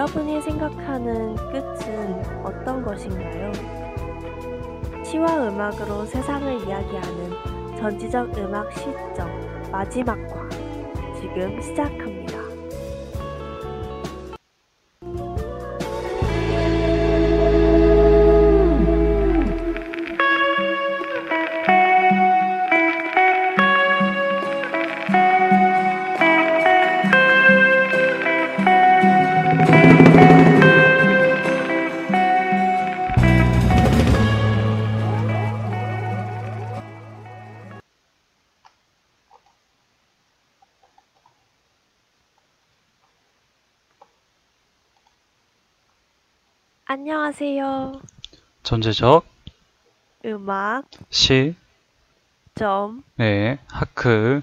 여러분이 생각하는 끝은 어떤 것인가요? 시와 음악으로 세상을 이야기하는 전지적 음악 시점 마지막화 지금 시작 전제적 음악 시, 점 네, 하크,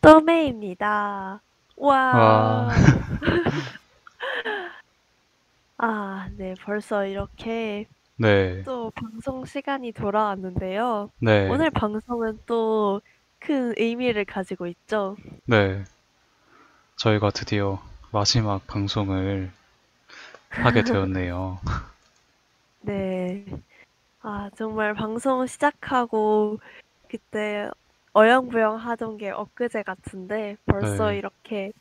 또메입니다. 와. 와. 아, 네, 벌써 이렇게 네, 또 방송 시간이 돌아왔는데요. 네, 오늘 방송은 또 큰 의미를 가지고 있죠. 네. 저희가 드디어 마지막 방송을 하게 되었네요. 네. 아, 정말 방송 시작하고 그때 어영부영 하던 게 엊그제 같은데 벌써 네. 이렇게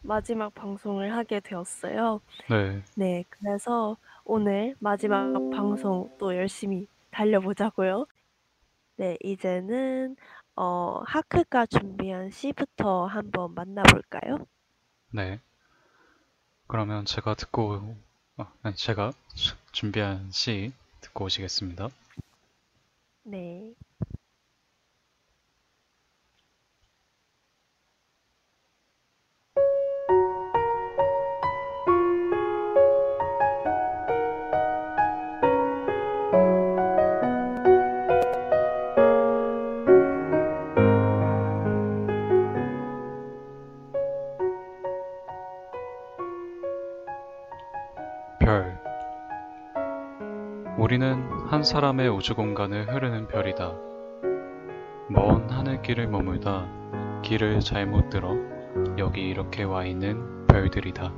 마지막 방송을 하게 되었어요. 네, 네, 그래서 오늘 마지막 방송 또 열심히 달려보자고요. 네, 이제는 어, 하크가 준비한 시부터 한번 만나볼까요? 네. 그러면 제가 듣고, 아, 아니, 제가 주- 준비한 시 듣고 오시겠습니다. 네. 우리는 한 사람의 우주 공간을 흐르는 별이다. 먼 하늘길을 머물다 길을 잘못 들어 여기 이렇게 와 있는 별들이다.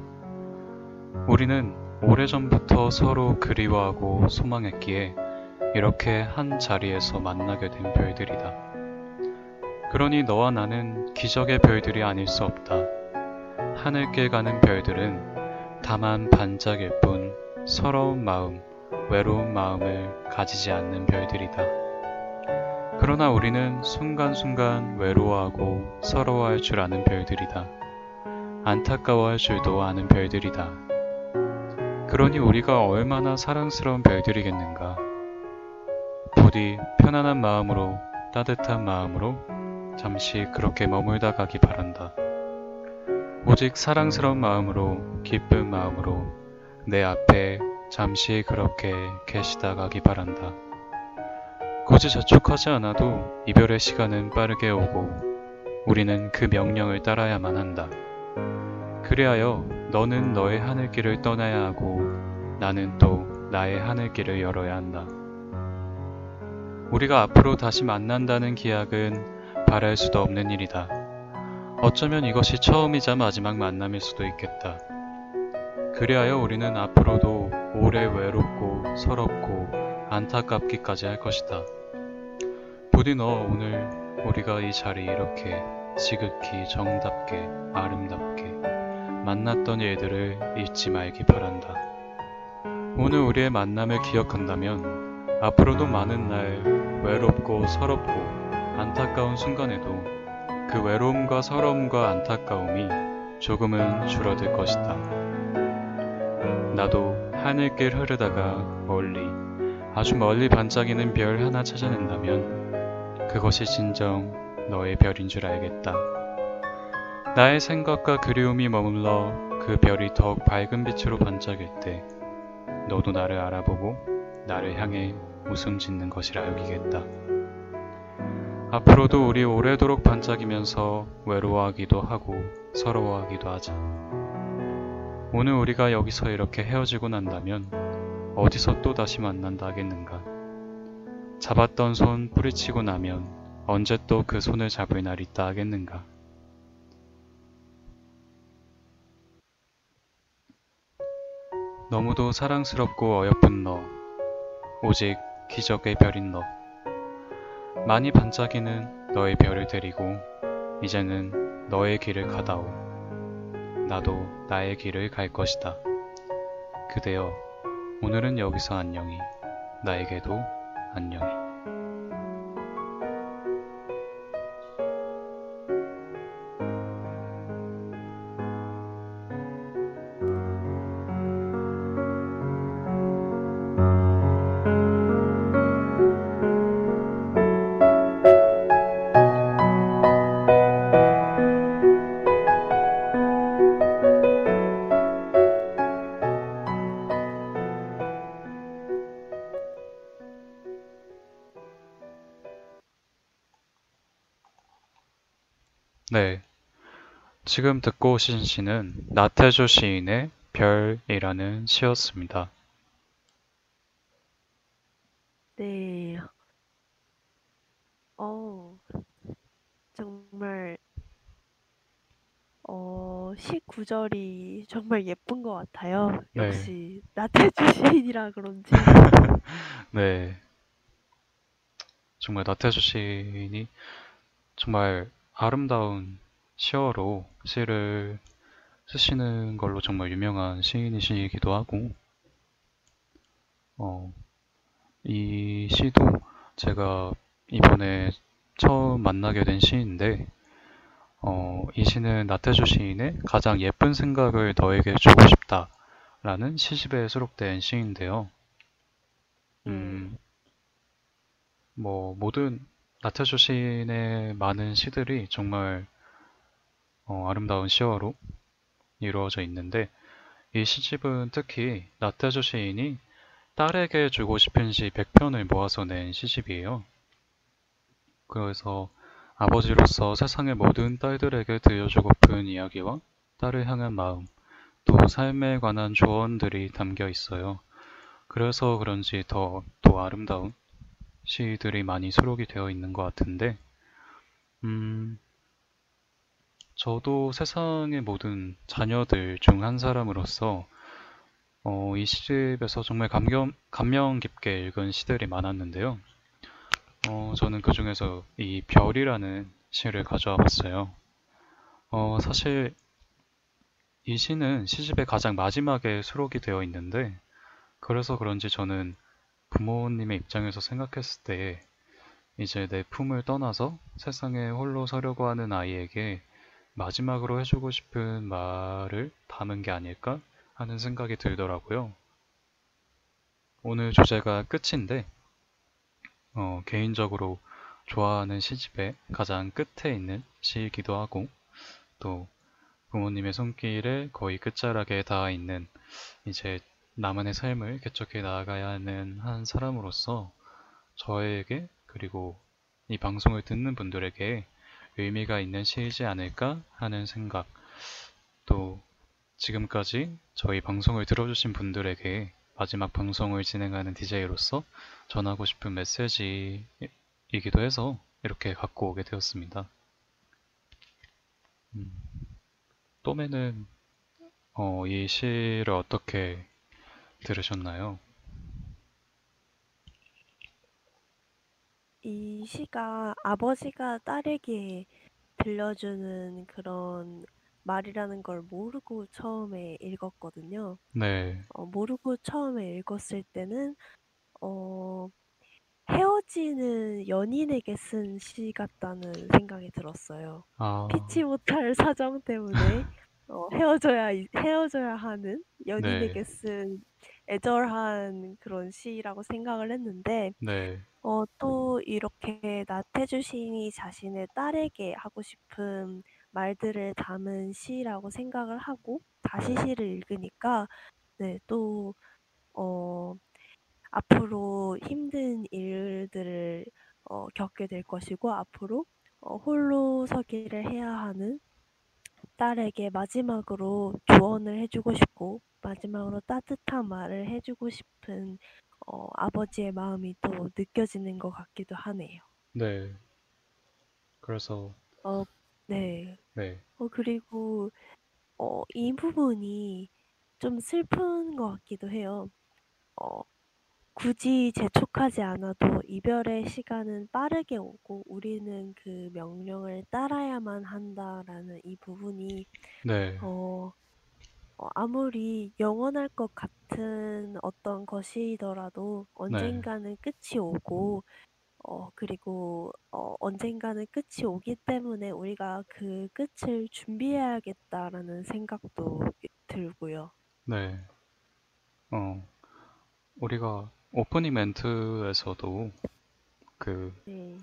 우리는 오래전부터 서로 그리워하고 소망했기에 이렇게 한 자리에서 만나게 된 별들이다. 그러니 너와 나는 기적의 별들이 아닐 수 없다. 하늘길 가는 별들은 다만 반짝일 뿐 서러운 마음, 외로운 마음을 가지지 않는 별들이다. 그러나 우리는 순간순간 외로워하고 서러워할 줄 아는 별들이다. 안타까워할 줄도 아는 별들이다. 그러니 우리가 얼마나 사랑스러운 별들이겠는가. 부디 편안한 마음으로 따뜻한 마음으로 잠시 그렇게 머물다 가기 바란다. 오직 사랑스러운 마음으로 기쁜 마음으로 내 앞에 잠시 그렇게 계시다 가기 바란다. 굳이 저촉하지 않아도 이별의 시간은 빠르게 오고 우리는 그 명령을 따라야만 한다. 그리하여 너는 너의 하늘길을 떠나야 하고 나는 또 나의 하늘길을 열어야 한다. 우리가 앞으로 다시 만난다는 기약은 바랄 수도 없는 일이다. 어쩌면 이것이 처음이자 마지막 만남일 수도 있겠다. 그리하여 우리는 앞으로도 오래 외롭고 서럽고 안타깝기까지 할 것이다. 부디 너 오늘 우리가 이 자리 이렇게 지극히 정답게 아름답게 만났던 일들을 잊지 말기 바란다. 오늘 우리의 만남을 기억한다면 앞으로도 많은 날 외롭고 서럽고 안타까운 순간에도 그 외로움과 서러움과 안타까움이 조금은 줄어들 것이다. 나도 하늘길 흐르다가 멀리, 아주 멀리 반짝이는 별 하나 찾아낸다면 그것이 진정 너의 별인 줄 알겠다. 나의 생각과 그리움이 머물러 그 별이 더욱 밝은 빛으로 반짝일 때 너도 나를 알아보고 나를 향해 웃음 짓는 것이라 여기겠다. 앞으로도 우리 오래도록 반짝이면서 외로워하기도 하고 서러워하기도 하자. 오늘 우리가 여기서 이렇게 헤어지고 난다면 어디서 또 다시 만난다 하겠는가. 잡았던 손 뿌리치고 나면 언제 또 그 손을 잡을 날 있다 하겠는가. 너무도 사랑스럽고 어여쁜 너, 오직 기적의 별인 너. 많이 반짝이는 너의 별을 데리고 이제는 너의 길을 가다오. 나도 나의 길을 갈 것이다. 그대여, 오늘은 여기서 안녕히, 나에게도 안녕히. 지금 듣고 오신 시는 나태주 시인의 별이라는 시였습니다. 네. 어, 정말, 어, 시 구절이 정말 예쁜 것 같아요. 네. 역시, 나태주 시인이라 그런지. 네. 정말 나태주 시인이 정말 아름다운 시어로 시를 쓰시는 걸로 정말 유명한 시인이시기도 하고, 어, 이 시도 제가 이번에 처음 만나게 된 시인데, 어, 이 시는 나태주 시인의 가장 예쁜 생각을 너에게 주고 싶다 라는 시집에 수록된 시인데요. 음, 뭐, 모든 나태주 시인의 많은 시들이 정말 어, 아름다운 시어로 이루어져 있는데, 이 시집은 특히 나태주 시인이 딸에게 주고 싶은 시 100편을 모아서 낸 시집이에요. 그래서 아버지로서 세상의 모든 딸들에게 들려주고픈 이야기와 딸을 향한 마음, 또 삶에 관한 조언들이 담겨 있어요. 그래서 그런지 더 또 아름다운 시들이 많이 수록이 되어 있는 것 같은데, 음, 저도 세상의 모든 자녀들 중 한 사람으로서 어, 이 시집에서 정말 감명, 감명 깊게 읽은 시들이 많았는데요. 어, 저는 그 중에서 이 별이라는 시를 가져와 봤어요. 어, 사실 이 시는 시집의 가장 마지막에 수록이 되어 있는데, 그래서 그런지 저는 부모님의 입장에서 생각했을 때, 이제 내 품을 떠나서 세상에 홀로 서려고 하는 아이에게 마지막으로 해주고 싶은 말을 담은 게 아닐까 하는 생각이 들더라고요. 오늘 주제가 끝인데, 어, 개인적으로 좋아하는 시집의 가장 끝에 있는 시이기도 하고, 또 부모님의 손길에 거의 끝자락에 닿아 있는 이제 나만의 삶을 개척해 나아가야 하는 한 사람으로서 저에게 그리고 이 방송을 듣는 분들에게 의미가 있는 시이지 않을까 하는 생각, 또 지금까지 저희 방송을 들어주신 분들에게 마지막 방송을 진행하는 DJ로서 전하고 싶은 메시지이기도 해서 이렇게 갖고 오게 되었습니다. 음, 또매는 어, 이 시를 어떻게 들으셨나요? 이 시가 아버지가 딸에게 들려주는 그런 말이라는 걸 모르고 처음에 읽었거든요. 네, 어, 모르고 처음에 읽었을 때는 어, 헤어지는 연인에게 쓴 시 같다는 생각이 들었어요. 아, 피치 못할 사정 때문에 어, 헤어져야 헤어져야 하는 연인에게 네, 쓴 애절한 그런 시라고 생각을 했는데 네, 어, 또 이렇게 나태주 시인이 자신의 딸에게 하고 싶은 말들을 담은 시라고 생각을 하고 다시 네, 시를 읽으니까 네, 또 어, 앞으로 힘든 일들을 어 겪게 될 것이고 앞으로 어 홀로 서기를 해야 하는 딸에게 마지막으로 조언을 해 주고 싶고 마지막으로 따뜻한 말을 해 주고 싶은 어 아버지의 마음이 또 느껴지는 것 같기도 하네요. 네. 그래서 어 네. 네. 어 그리고 어 이 부분이 좀 슬픈 것 같기도 해요. 어 굳이 재촉하지 않아도 이별의 시간은 빠르게 오고 우리는 그 명령을 따라야만 한다라는 이 부분이 네. 어 어 아무리 영원할 것 같은 어떤 것이더라도 네. 언젠가는 끝이 오고 어 그리고 어 언젠가는 끝이 오기 때문에 우리가 그 끝을 준비해야겠다라는 생각도 들고요. 네. 어, 우리가 오프닝 멘트에서도 그 네.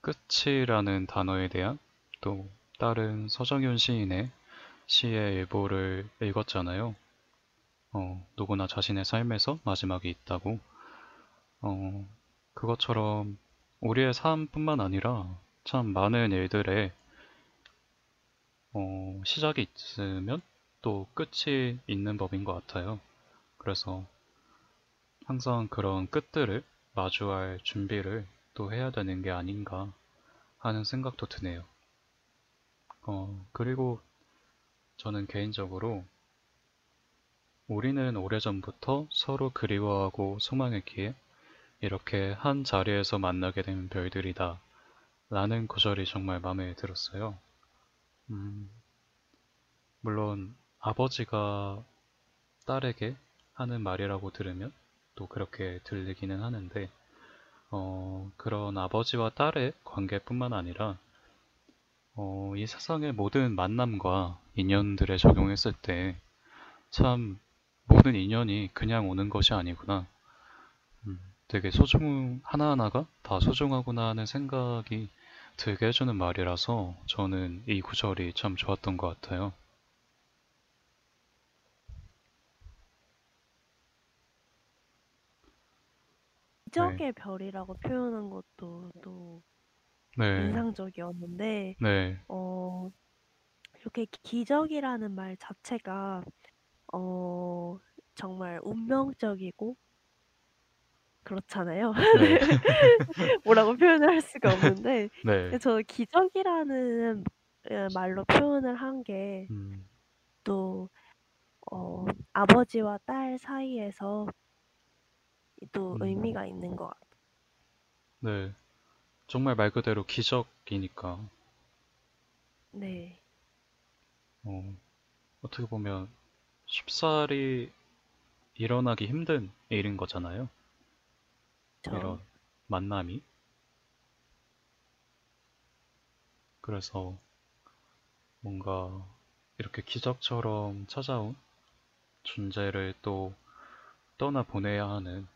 끝이라는 단어에 대한 또 다른 서정윤 시인의 시의 일부를 읽었잖아요. 어, 누구나 자신의 삶에서 마지막이 있다고. 어, 그것처럼 우리의 삶뿐만 아니라 참 많은 일들에 어, 시작이 있으면 또 끝이 있는 법인 것 같아요. 그래서 항상 그런 끝들을 마주할 준비를 또 해야 되는 게 아닌가 하는 생각도 드네요. 어, 그리고 저는 개인적으로 우리는 오래전부터 서로 그리워하고 소망했기에 이렇게 한 자리에서 만나게 된 별들이다. 라는 구절이 정말 마음에 들었어요. 음, 물론 아버지가 딸에게 하는 말이라고 들으면 또 그렇게 들리기는 하는데, 어, 그런 아버지와 딸의 관계뿐만 아니라, 어, 이 세상의 모든 만남과 인연들에 적용했을 때, 참, 모든 인연이 그냥 오는 것이 아니구나. 음, 되게 소중, 하나하나가 다 소중하구나 하는 생각이 들게 해주는 말이라서 저는 이 구절이 참 좋았던 것 같아요. 네, 기적의 별이라고 표현한 것도 또 네, 인상적이었는데 네, 어 이렇게 기적이라는 말 자체가 어 정말 운명적이고 그렇잖아요. 네, 뭐라고 표현을 할 수가 없는데 네, 저는 기적이라는 예 말로 표현을 한 게 음, 또 어 아버지와 딸 사이에서 또 음, 의미가 있는 것 같아요. 네. 정말 말 그대로 기적이니까, 네. 어, 어떻게 보면 쉽사리 일어나기 힘든 일인 거잖아요. 이런 저 만남이. 그래서 뭔가 이렇게 기적처럼 찾아온 존재를 또 떠나보내야 하는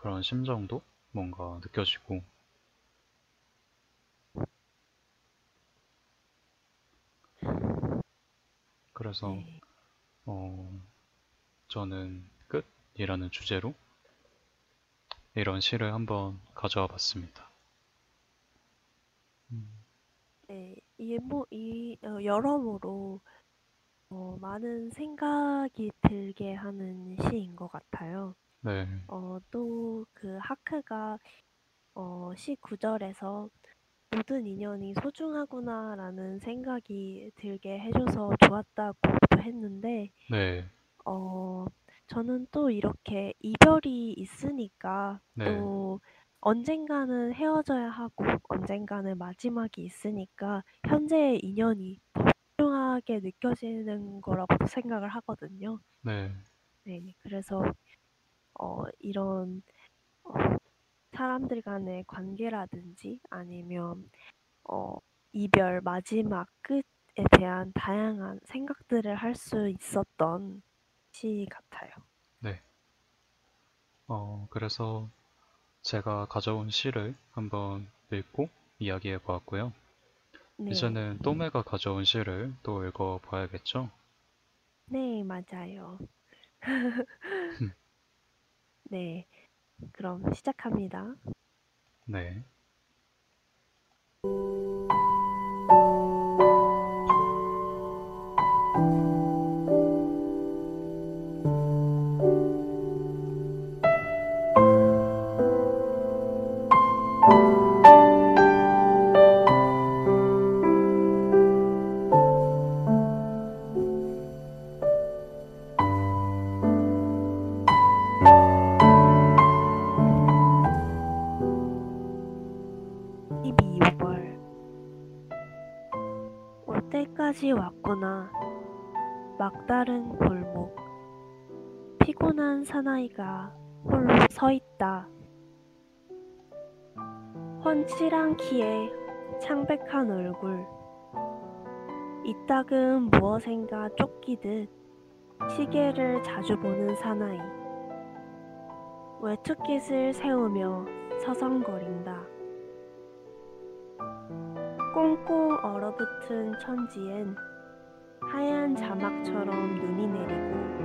그런 심정도 뭔가 느껴지고, 그래서, 네. 어, 저는 끝이라는 주제로 이런 시를 한번 가져와 봤습니다. 네. 이 뭐 이 어 여러모로 어 많은 생각이 들게 하는 시인 것 같아요. 네, 어 또 그 하크가 어시 구절에서 '모든 인연이 소중하구나.'라는 생각이 들게 해 줘서 좋았다고도 했는데 네, 어 저는 또 이렇게 이별이 있으니까 네, 또 언젠가는 헤어져야 하고 언젠가는 마지막이 있으니까 현재의 인연이 더 소중하게 느껴지는 거라고도 생각을 하거든요. 네, 네. 그래서 어 이런 어 사람들 간의 관계라든지 아니면 어 이별 마지막 끝에 대한 다양한 생각들을 할 수 있었던 시 같아요. 네. 어, 그래서 제가 가져온 시를 한번 읽고 이야기해 보았고요. 네. 이제는 또매가 가져온 시를 또 읽어 봐야겠죠? 네 맞아요. 네. 그럼 시작합니다. 네. 사나이가 홀로 서 있다. 훤칠한 키에 창백한 얼굴. 이따금 무엇인가 쫓기듯 시계를 자주 보는 사나이. 외투깃을 세우며 서성거린다. 꽁꽁 얼어붙은 천지엔 하얀 자막처럼 눈이 내리고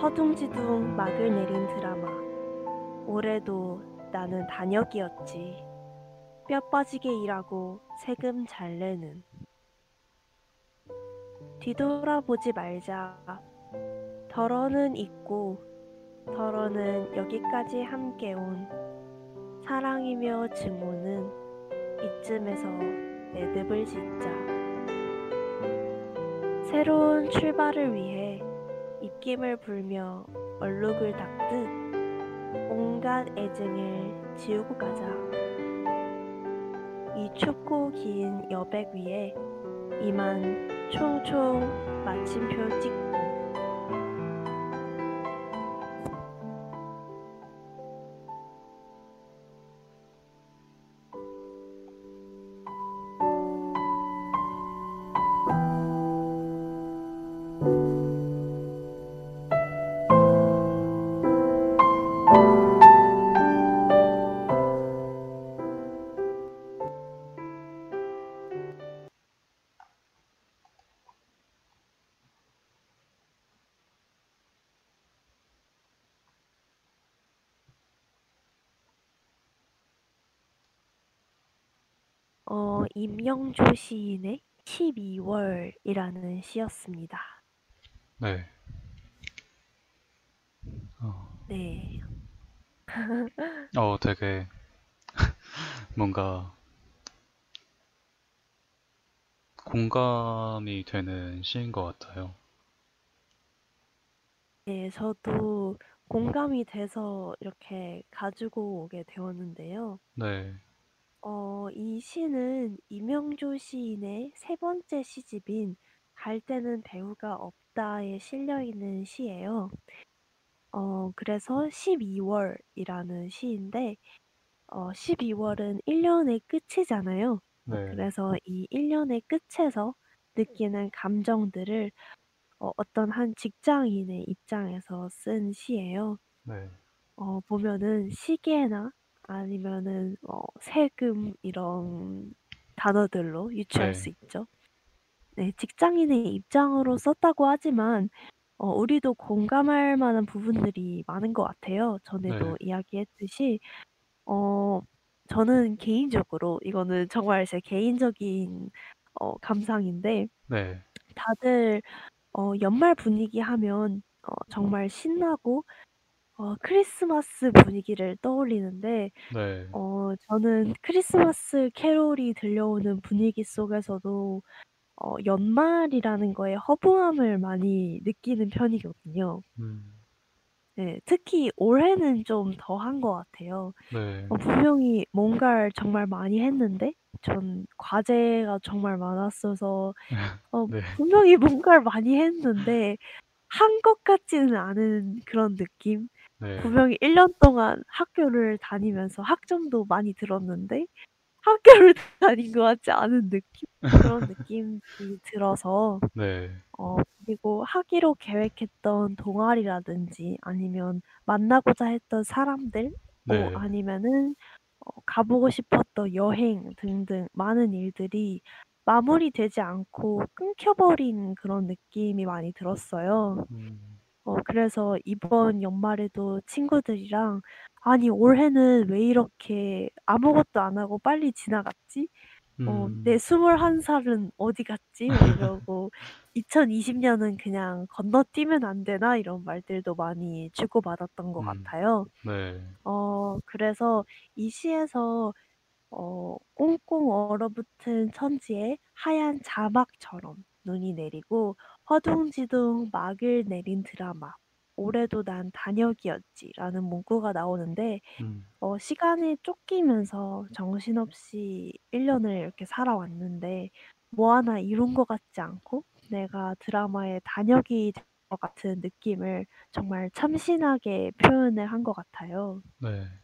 허둥지둥 막을 내린 드라마. 올해도 나는 단역이었지. 뼈 빠지게 일하고 세금 잘 내는. 뒤돌아보지 말자. 덜어는 있고 덜어는 여기까지 함께 온 사랑이며 증오는 이쯤에서 매듭을 짓자. 새로운 출발을 위해 입김을 불며 얼룩을 닦듯 온갖 애증을 지우고 가자. 이 춥고 긴 여백 위에 이만 총총 마침표 찍고 어, 임영조 시인의 12월이라는 시였습니다. 네. 어, 네. 어 되게 뭔가 공감이 되는 시인 것 같아요. 네, 저도 공감이 돼서 이렇게 가지고 오게 되었는데요. 네. 어, 이 시는 임영조 시인의 세 번째 시집인 갈 때는 배우가 없다에 실려 있는 시예요. 어, 그래서 12월이라는 시인데, 어, 12월은 1년의 끝이잖아요. 네. 그래서 이 1년의 끝에서 느끼는 감정들을 어, 어떤 한 직장인의 입장에서 쓴 시예요. 네. 어, 보면은 시계나 아니면은 어, 세금 이런 단어들로 유추할 네. 수 있죠. 네, 직장인의 입장으로 썼다고 하지만 어, 우리도 공감할 만한 부분들이 많은 것 같아요. 전에도 네. 이야기했듯이 어, 저는 개인적으로 이거는 정말 제 개인적인 어, 감상인데 네. 다들 어, 연말 분위기 하면 어, 정말 신나고 어, 크리스마스 분위기를 떠올리는데 네. 어, 저는 크리스마스 캐롤이 들려오는 분위기 속에서도 어, 연말이라는 거에 허무함을 많이 느끼는 편이거든요. 음. 네, 특히 올해는 좀 더한 것 같아요. 네. 어, 분명히 뭔가를 정말 많이 했는데 전 과제가 정말 많았어서 어, 네. 분명히 뭔가를 많이 했는데 한 것 같지는 않은 그런 느낌? 네. 분명히 1년 동안 학교를 다니면서 학점도 많이 들었는데 학교를 다닌 것 같지 않은 느낌? 그런 느낌이 들어서 네. 어, 그리고 하기로 계획했던 동아리라든지 아니면 만나고자 했던 사람들 어, 네. 아니면은 어, 가보고 싶었던 여행 등등 많은 일들이 마무리되지 않고 끊겨버린 그런 느낌이 많이 들었어요. 음. 어 그래서 이번 연말에도 친구들이랑 '아니 올해는 왜 이렇게 아무것도 안 하고 빨리 지나갔지? 어 내 음, 21 살은 어디 갔지?' 막 이러고 '2020 년은 그냥 건너뛰면 안 되나?' 이런 말들도 많이 주고받았던 것 음, 같아요. 네, 어 그래서 이 시에서 어 꽁꽁 얼어붙은 천지에 하얀 자막처럼 눈이 내리고 허둥지둥 막을 내린 드라마 '올해도 난 단역이었지.'라는 문구가 나오는데 음, 어 시간에 쫓기면서 정신없이 1 년을 이렇게 살아왔는데 뭐 하나 이룬 것 같지 않고 내가 드라마의 단역이 된 것 같은 느낌을 정말 참신하게 표현을 한 것 같아요. 네,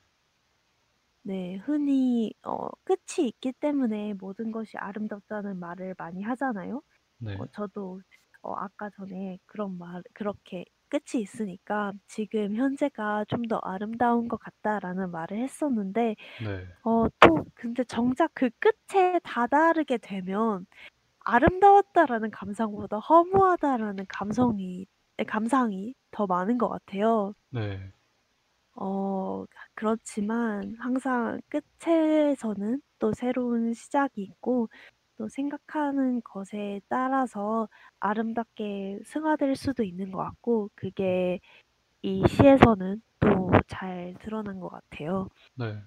네. 흔히 어 끝이 있기 때문에 모든 것이 아름답다는 말을 많이 하잖아요. 어 네, 저도 어 아까 전에 그런 말 그렇게 "끝이 있으니까 지금 현재가 좀 더 아름다운 것 같다."라는 말을 했었는데 네, 어 또 근데 정작 그 끝에 다다르게 되면 '아름다웠다.'라는 감상보다 '허무하다.'라는 감성이 예 감상이 더 많은 것 같아요. 네, 어 그렇지만 항상 끝에서는 또 새로운 시작이 있고 또 생각하는 것에 따라서 아름답게 승화될 수도 있는 것 같고 그게 이 시에서는 또 잘 드러난 것 같아요. 네,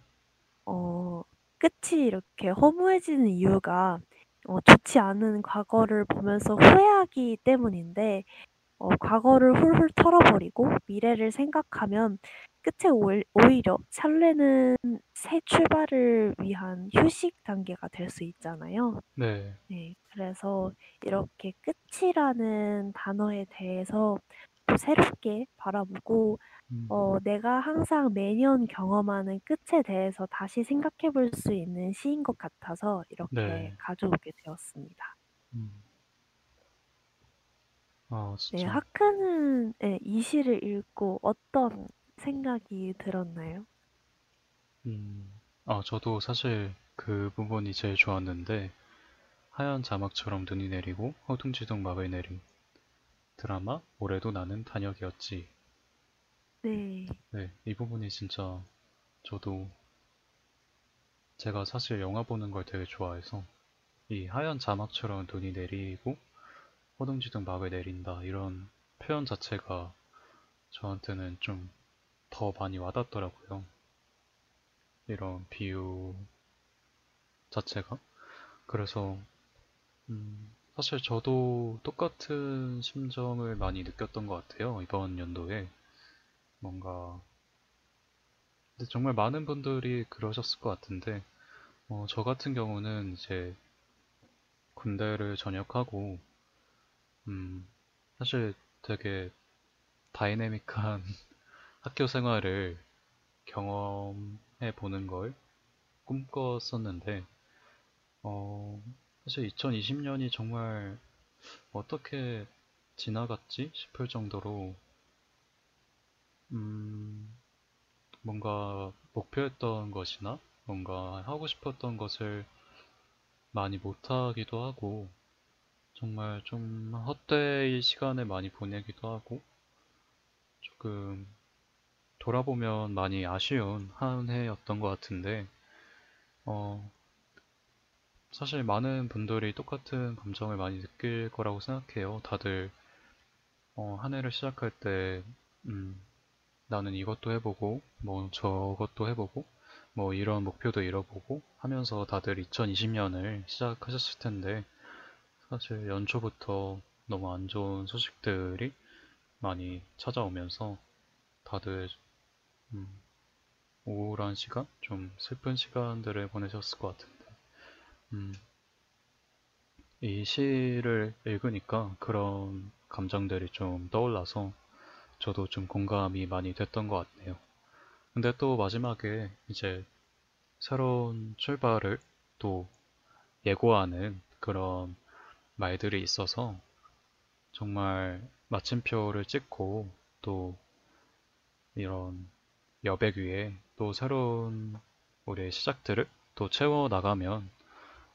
어 끝이 이렇게 허무해지는 이유가 어 좋지 않은 과거를 보면서 후회하기 때문인데 어 과거를 훌훌 털어버리고 미래를 생각하면 끝에 오히려 설레는 새 출발을 위한 휴식 단계가 될 수 있잖아요. 네, 네. 그래서 이렇게 끝이라는 단어에 대해서 또 새롭게 바라보고 음, 어 내가 항상 매년 경험하는 끝에 대해서 다시 생각해 볼 수 있는 시인 것 같아서 이렇게 네, 가져오게 되었습니다. 음, 아, 네. 진짜, 하크는 예이 시를 읽고 어떤 생각이 들었나요? 음, 아, 저도 사실 그 부분이 제일 좋았는데, 하얀 자막처럼 눈이 내리고 허둥지둥 막을 내린 드라마 올해도 나는 단역이었지. 네. 네, 이 부분이 진짜 저도 제가 사실 영화 보는 걸 되게 좋아해서 이 하얀 자막처럼 눈이 내리고 허둥지둥 막을 내린다 이런 표현 자체가 저한테는 좀 더 많이 와닿더라고요. 이런 비유 자체가. 그래서 음, 사실 저도 똑같은 심정을 많이 느꼈던 것 같아요. 이번 연도에. 뭔가 정말 많은 분들이 그러셨을 것 같은데 어, 저 같은 경우는 이제 군대를 전역하고 음, 사실 되게 다이내믹한 학교 생활을 경험해 보는 걸 꿈꿨었는데 어, 사실 2020년이 정말 어떻게 지나갔지 싶을 정도로 음, 뭔가 목표했던 것이나 뭔가 하고 싶었던 것을 많이 못하기도 하고 정말 좀 헛되이 시간을 많이 보내기도 하고 조금 돌아보면 많이 아쉬운 한 해였던 것 같은데 어, 사실 많은 분들이 똑같은 감정을 많이 느낄 거라고 생각해요. 다들 어, 한 해를 시작할 때 음, 나는 이것도 해보고 뭐 저것도 해보고 뭐 이런 목표도 이뤄보고 하면서 다들 2020년을 시작하셨을 텐데 사실 연초부터 너무 안 좋은 소식들이 많이 찾아오면서 다들 음, 우울한 시간, 좀 슬픈 시간들을 보내셨을 것 같은데 음, 이 시를 읽으니까 그런 감정들이 좀 떠올라서 저도 좀 공감이 많이 됐던 것 같네요. 근데 또 마지막에 이제 새로운 출발을 또 예고하는 그런 말들이 있어서 정말 마침표를 찍고 또 이런 여백 위에 또 새로운 우리의 시작들을 또 채워 나가면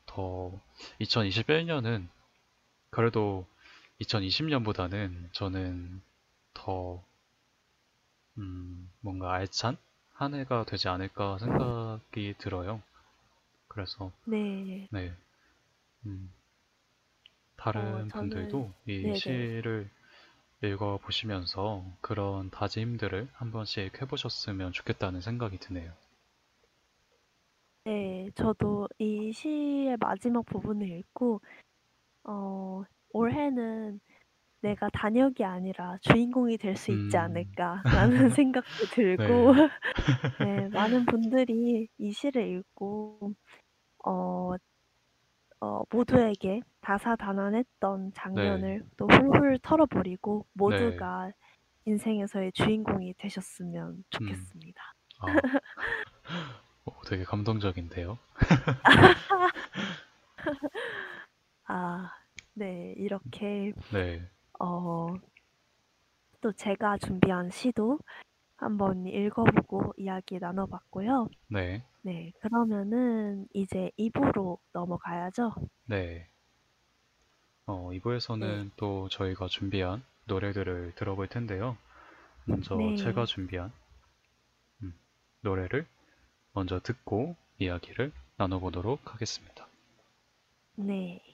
더 2021년은 그래도 2020년보다는 저는 더 음, 뭔가 알찬 한 해가 되지 않을까 생각이 들어요. 그래서 네. 네, 음, 어 다른 저는 분들도 이 네네. 시를 읽어보시면서 그런 다짐들을 한 번씩 해보셨으면 좋겠다는 생각이 드네요. 네. 저도 이 시의 마지막 부분을 읽고 어 '올해는 내가 단역이 아니라 주인공이 될 수 있지 음, 않을까.'라는 생각도 들고 네, 네 많은 분들이 이 시를 읽고 어 어 모두에게 다사다난했던 네, 장면을 또 훌훌 털어버리고 네, 모두가 인생에서의 주인공이 되셨으면 음, 좋겠습니다. 아, 오, 되게 감동적인데요. 아 네. 이렇게 네, 어 또 제가 준비한 시도 한번 읽어보고 이야기 나눠봤고요. 네, 네. 그러면은 이제 2 부로 넘어가야죠? 네. 어, 네. 2부에서는 또 저희가 준비한 노래들을 들어볼 텐데요. 먼저 제가 네. 준비한 음, 노래를 먼저 듣고 이야기를 나눠보도록 하겠습니다. 네.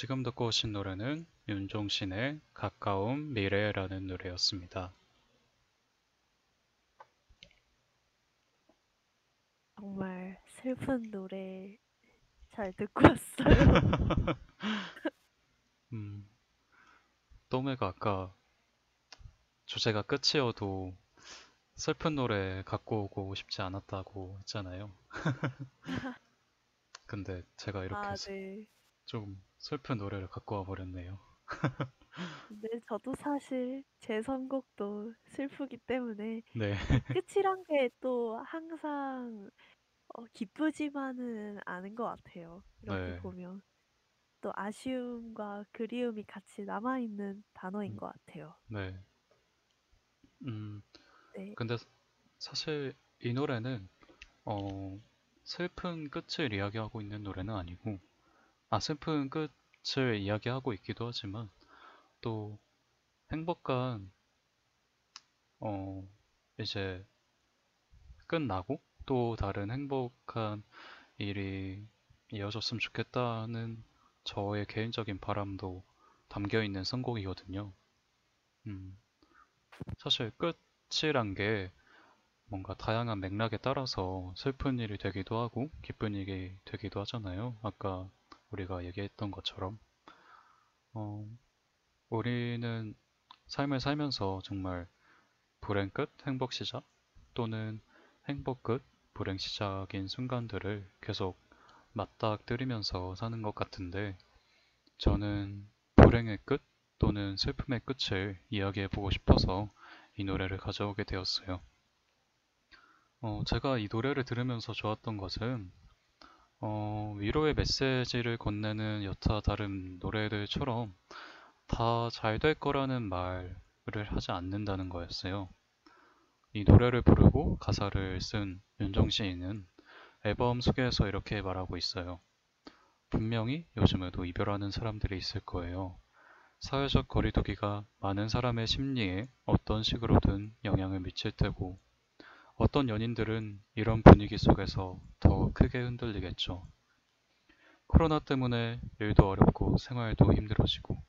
지금 듣고 오신 노래는 윤종신의 가까운 미래라는 노래였습니다. 정말 슬픈 노래 잘 듣고 왔어요. 음, 또매가 아까 주제가 끝이어도 슬픈 노래 갖고 오고 싶지 않았다고 했잖아요. 근데 제가 이렇게 아 스- 네. 좀 슬픈 노래를 갖고 와 버렸네요. 근데 저도 사실 제 선곡도 슬프기 때문에 네, 이 끝이란 게 또 항상 어 기쁘지만은 않은 것 같아요. 이렇게 네, 보면. 또 아쉬움과 그리움이 같이 남아 있는 단어인 음, 것 같아요. 네. 음, 네. 근데 사실 이 노래는 어, 슬픈 끝을 이야기하고 있는 노래는 아니고, 아, 슬픈 끝을 이야기하고 있기도 하지만, 또 행복한, 어, 이제 끝나고, 또 다른 행복한 일이 이어졌으면 좋겠다는 저의 개인적인 바람도 담겨 있는 선곡이거든요. 음, 사실 끝이란 게 뭔가 다양한 맥락에 따라서 슬픈 일이 되기도 하고, 기쁜 일이 되기도 하잖아요. 아까 우리가 얘기했던 것처럼. 어, 우리는 삶을 살면서 정말 불행 끝, 행복 시작 또는 행복 끝, 불행 시작인 순간들을 계속 맞닥뜨리면서 사는 것 같은데 저는 불행의 끝 또는 슬픔의 끝을 이야기해 보고 싶어서 이 노래를 가져오게 되었어요. 어, 제가 이 노래를 들으면서 좋았던 것은 어, 위로의 메시지를 건네는 여타 다른 노래들처럼 다 잘 될 거라는 말을 하지 않는다는 거였어요. 이 노래를 부르고 가사를 쓴 윤정 시인은 앨범 소개에서 이렇게 말하고 있어요. 분명히 요즘에도 이별하는 사람들이 있을 거예요. 사회적 거리두기가 많은 사람의 심리에 어떤 식으로든 영향을 미칠 테고, 어떤 연인들은 이런 분위기 속에서 더 크게 흔들리겠죠. 코로나 때문에 일도 어렵고 생활도 힘들어지고,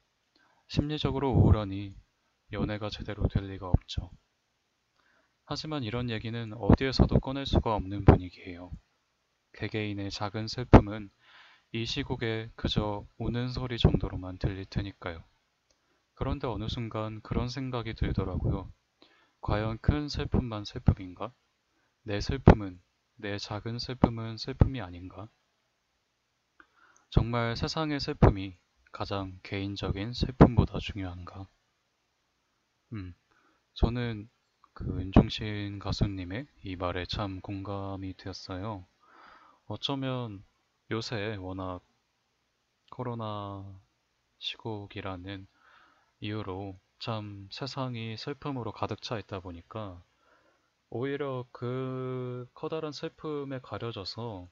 심리적으로 우울하니 연애가 제대로 될 리가 없죠. 하지만 이런 얘기는 어디에서도 꺼낼 수가 없는 분위기예요. 개개인의 작은 슬픔은 이 시국에 그저 우는 소리 정도로만 들릴 테니까요. 그런데 어느 순간 그런 생각이 들더라고요. 과연 큰 슬픔만 슬픔인가? 내 슬픔은, 내 작은 슬픔은 슬픔이 아닌가? 정말 세상의 슬픔이 가장 개인적인 슬픔보다 중요한가? 음, 저는 그 윤종신 가수님의 이 말에 참 공감이 되었어요. 어쩌면 요새 워낙 코로나 시국이라는 이유로 참 세상이 슬픔으로 가득 차 있다 보니까 오히려 그 커다란 슬픔에 가려져서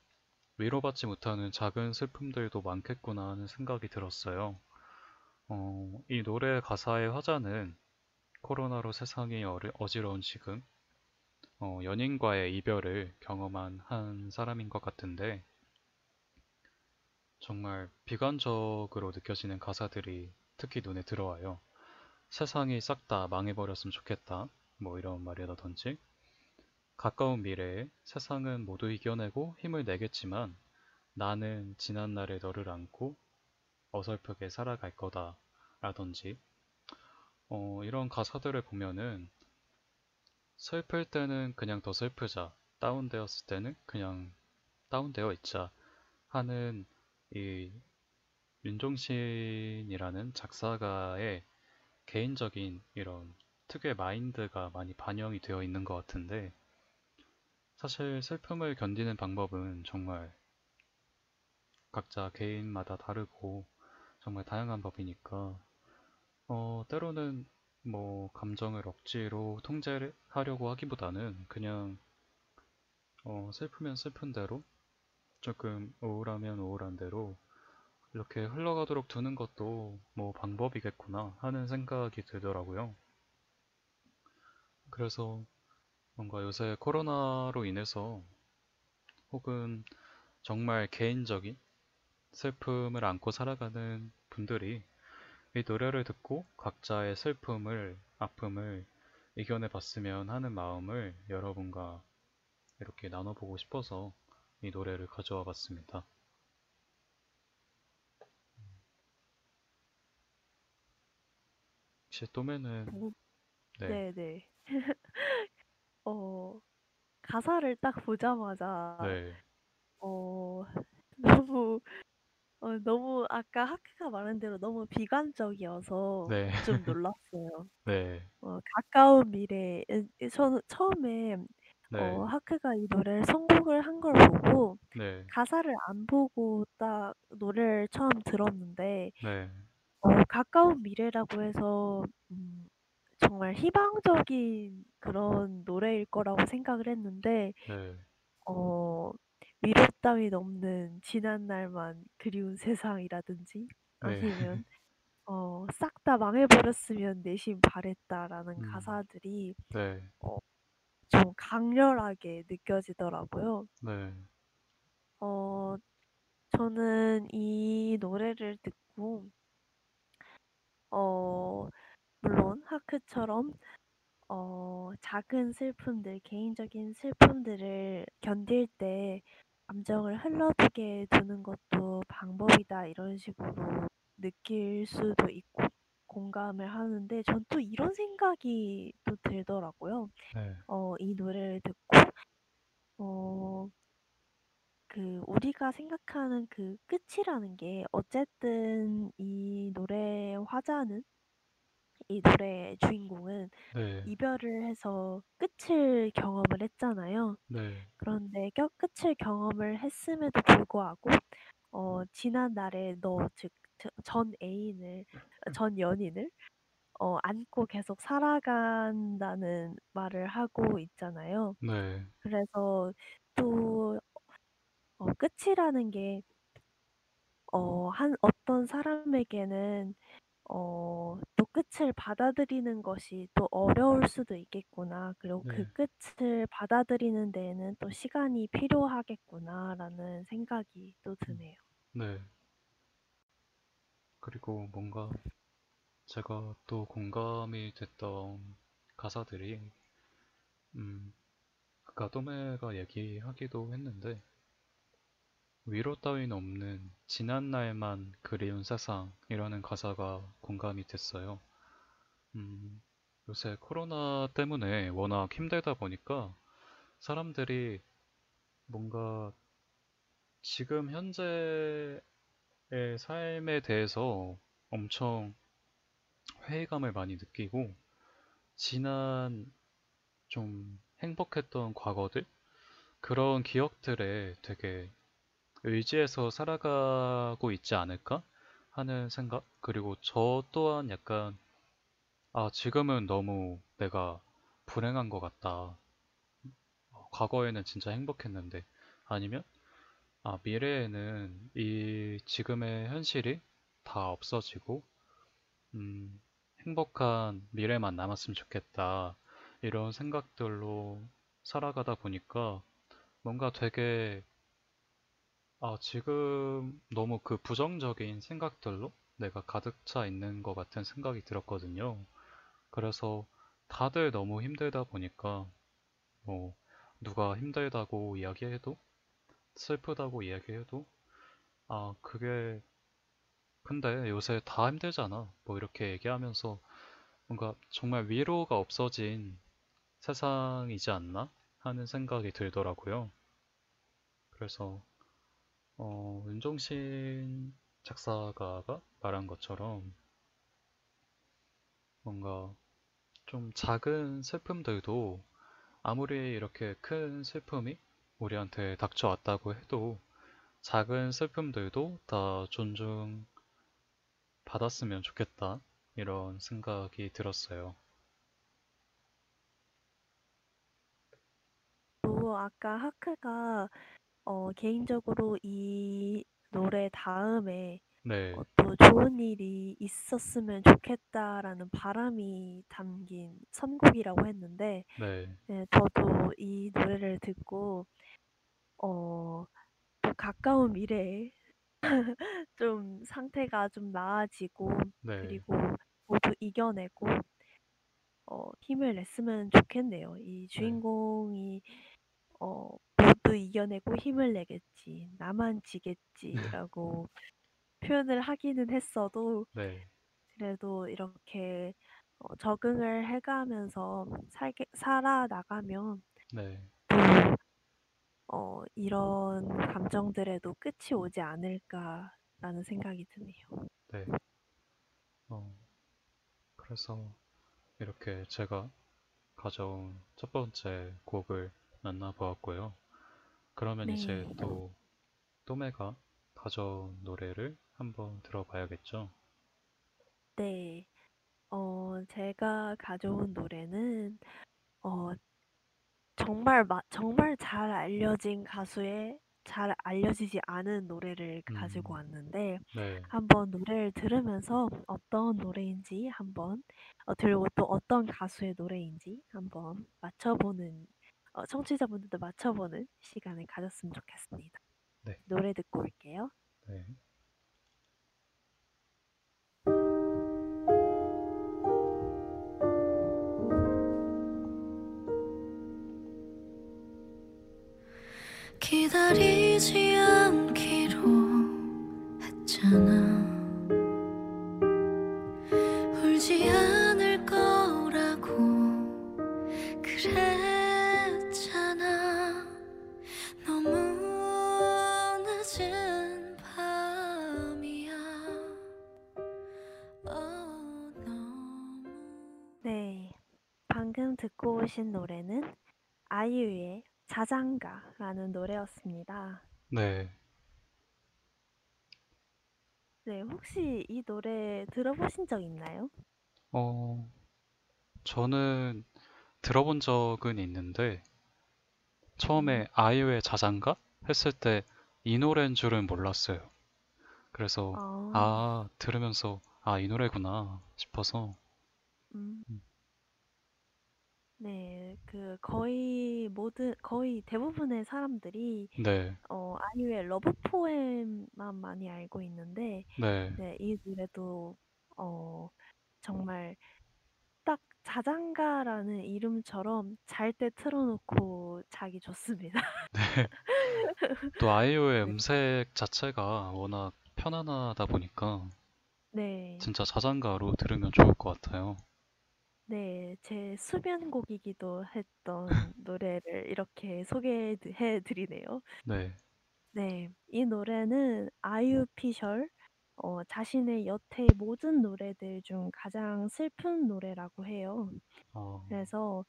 위로받지 못하는 작은 슬픔들도 많겠구나 하는 생각이 들었어요. 어, 이 노래 가사의 화자는 코로나로 세상이 어지러운 지금 어, 연인과의 이별을 경험한 한 사람인 것 같은데 정말 비관적으로 느껴지는 가사들이 특히 눈에 들어와요. 세상이 싹 다 망해버렸으면 좋겠다. 뭐 이런 말이라든지 가까운 미래에 세상은 모두 이겨내고 힘을 내겠지만 나는 지난날의 너를 안고 어설프게 살아갈 거다. 라든지 어, 이런 가사들을 보면은 슬플 때는 그냥 더 슬프자. 다운되었을 때는 그냥 다운되어 있자. 하는 이 윤종신이라는 작사가의 개인적인 이런 특유의 마인드가 많이 반영이 되어 있는 것 같은데 사실 슬픔을 견디는 방법은 정말 각자 개인마다 다르고 정말 다양한 법이니까 어, 때로는 뭐 감정을 억지로 통제를 하려고 하기보다는 그냥 어, 슬프면 슬픈 대로 조금 우울하면 우울한 대로 이렇게 흘러가도록 두는 것도 뭐 방법이겠구나 하는 생각이 들더라고요. 그래서 뭔가 요새 코로나로 인해서 혹은 정말 개인적인 슬픔을 안고 살아가는 분들이 이 노래를 듣고 각자의 슬픔을, 아픔을 이겨내 봤으면 하는 마음을 여러분과 이렇게 나눠보고 싶어서 이 노래를 가져와 봤습니다. 혹시 또매는 뭐, 네, 네네. 어, 가사를 딱 보자마자, 네, 어, 너무, 어, 너무 아까 하크가 말한 대로 너무 비관적이어서 네, 좀 놀랐어요. 네, 어, 가까운 미래에, 에, 저는 처음에, 어, 네, 하크가 이 노래를 선곡을 한 걸 보고, 네, 가사를 안 보고 딱 노래를 처음 들었는데, 네, 어, 가까운 미래라고 해서, 음, 정말 희망적인 그런 노래일 거라고 생각을 했는데, 네, 어, 위로 따윈 없는 지난 날만 그리운 세상이라든지, 네, 아니면, 어, 싹 다 망해 버렸으면 내심 바랬다라는 음, 가사들이, 네, 어, 좀 강렬하게 느껴지더라고요. 네, 어, 저는 이 노래를 듣고, 어, 물론 하크처럼 어, 작은 슬픔들, 개인적인 슬픔들을 견딜 때 감정을 흘러두게 두는 것도 방법이다, 이런 식으로 느낄 수도 있고 공감을 하는데 전 또 이런 생각이 또 들더라고요. 네, 어, 이 노래를 듣고 어, 그 우리가 생각하는 그 끝이라는 게 어쨌든 이 노래의 화자는 이 노래의 주인공은 네, 이별을 해서 끝을 경험을 했잖아요. 네, 그런데 겨, 끝을 경험을 했음에도 불구하고 어, 지난 날에 너, 즉, 저- 전 애인을, 전 연인을 어, 안고 계속 살아간다는 말을 하고 있잖아요. 네, 그래서 또 어, 끝이라는 게 어, 한 어떤 사람에게는 어, 또 끝을 받아들이는 것이 또 어려울 수도 있겠구나. 그리고 그 네, 끝을 받아들이는 데에는 또 시간이 필요하겠구나라는 생각이 또 음, 드네요. 네. 그리고 뭔가 제가 또 공감이 됐던 가사들이, 음, 아까 또매가 얘기하기도 했는데, 위로 따윈 없는 지난 날만 그리운 세상이라는 가사가 공감이 됐어요. 음, 요새 코로나 때문에 워낙 힘들다 보니까 사람들이 뭔가 지금 현재의 삶에 대해서 엄청 회의감을 많이 느끼고 지난 좀 행복했던 과거들 그런 기억들에 되게 의지해서 살아가고 있지 않을까 하는 생각 그리고 저 또한 약간 아 지금은 너무 내가 불행한 것 같다 어, 과거에는 진짜 행복했는데 아니면 아 미래에는 이 지금의 현실이 다 없어지고 음, 행복한 미래만 남았으면 좋겠다. 이런 생각들로 살아가다 보니까 뭔가 되게, 아, 지금 너무 그 부정적인 생각들로 내가 가득 차 있는 것 같은 생각이 들었거든요. 그래서 다들 너무 힘들다 보니까, 뭐, 누가 힘들다고 이야기해도, 슬프다고 이야기해도, 아, 그게, 근데 요새 다 힘들잖아. 뭐 이렇게 얘기하면서 뭔가 정말 위로가 없어진 세상이지 않나 하는 생각이 들더라고요. 그래서 어, 윤종신 작사가가 말한 것처럼 뭔가 좀 작은 슬픔들도 아무리 이렇게 큰 슬픔이 우리한테 닥쳐왔다고 해도 작은 슬픔들도 다 존중받았으면 좋겠다 이런 생각이 들었어요. 또 아까 하크가 어, 개인적으로 이 노래 다음에 네, 어, 또 좋은 일이 있었으면 좋겠다라는 바람이 담긴 선곡이라고 했는데 네, 네, 저도 이 노래를 듣고 어, 또 가까운 미래에 좀 상태가 좀 나아지고 네, 그리고 모두 이겨내고 어, 힘을 냈으면 좋겠네요. 이 네, 주인공이 어, 모두 이겨내고 힘을 내겠지, 나만 지겠지라고 표현을 하기는 했어도 네, 그래도 이렇게 어, 적응을 해가면서 살게, 살아나가면 네, 또 어, 이런 감정들에도 끝이 오지 않을까라는 생각이 드네요. 네. 어, 그래서 이렇게 제가 가져온 첫 번째 곡을 만나 보았고요. 그러면 이제 네, 또 또매가 가져온 노래를 한번 들어봐야겠죠? 네. 어, 제가 가져온 노래는 어, 정말 마, 정말 잘 알려진 가수의 잘 알려지지 않은 노래를 가지고 음, 왔는데 네, 한번 노래를 들으면서 어떤 노래인지 한번 어, 들고 또 어떤 가수의 노래인지 한번 맞춰보는 어, 청취자분들도 맞춰보는 시간을 가졌으면 좋겠습니다. 네, 노래 듣고 올게요. 네. 기다리지 오신 노래는 아이유의 자장가라는 노래였습니다. 네. 네, 혹시 이 노래 들어보신 적 있나요? 어, 저는 들어본 적은 있는데 처음에 음, 아이유의 자장가 했을 때 이 노래인 줄은 몰랐어요. 그래서 아, 아, 들으면서 아, 이 노래구나 싶어서 음, 음, 네, 그 거의 모든 거의 대부분의 사람들이 네, 어, 아이유의 Love Poem만 많이 알고 있는데, 네, 네, 이 노래도 어, 정말 딱 자장가라는 이름처럼 잘 때 틀어 놓고 자기 좋습니다. 네. 또 아이유의 네, 음색 자체가 워낙 편안하다 보니까 네, 진짜 자장가로 들으면 좋을 것 같아요. 네, 제 수면곡이기도 했던 노래를 이렇게 소개해 드리네요. 네, 네, 이 노래는 아유 피셜 어 자신의 여태의 모든 노래들 중 가장 슬픈 노래라고 해요. 어, 그래서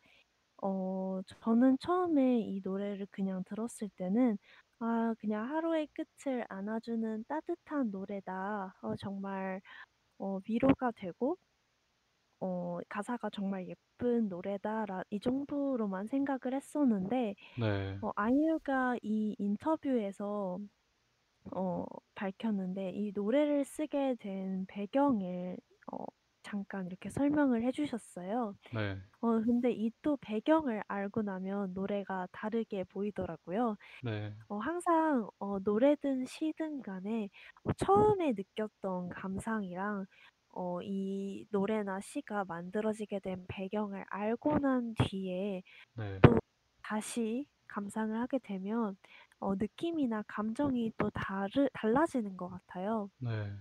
어 저는 처음에 이 노래를 그냥 들었을 때는 '아 그냥 하루의 끝을 안아주는 따뜻한 노래다. 어 정말 어 위로가 되고 어 가사가 정말 예쁜 노래다.' 이 정도로만 생각을 했었는데 네, 어 아이유가 이 인터뷰에서 어 밝혔는데 이 노래를 쓰게 된 배경을 어 잠깐 이렇게 설명을 해 주셨어요. 네, 어 근데 이 또 배경을 알고 나면 노래가 다르게 보이더라고요. 네, 어 항상 어 노래든 시든 간에 어 처음에 느꼈던 감상이랑 어 이 노래나 시가 만들어지게 된 배경을 알고 난 뒤에 네, 다시 감상을 하게 되면 어 느낌이나 감정이 또 다르 달라지는 것 같아요. 네,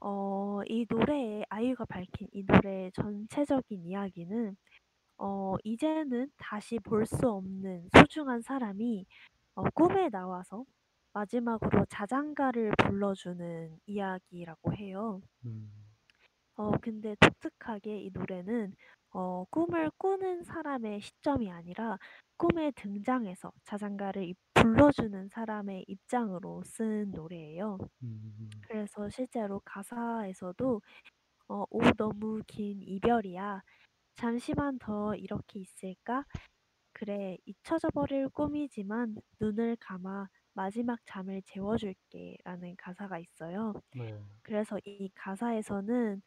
어 이 노래에 아이유가 밝힌 이 노래의 전체적인 이야기는 어 이제는 다시 볼 수 없는 소중한 사람이 어 꿈에 나와서 마지막으로 자장가를 불러주는 이야기라고 해요. 음, 어 근데 독특하게 이 노래는 어 꿈을 꾸는 사람의 시점이 아니라 꿈에 등장해서 자장가를 이 불러주는 사람의 입장으로 쓴 노래예요. 음, 그래서 실제로 가사에서도 어 "오 너무 긴 이별이야. 잠시만 더 이렇게 있을까? 그래 잊혀져 버릴 꿈이지만 눈을 감아 마지막 잠을 재워 줄게."라는 가사가 있어요. 네, 그래서 이 가사에서는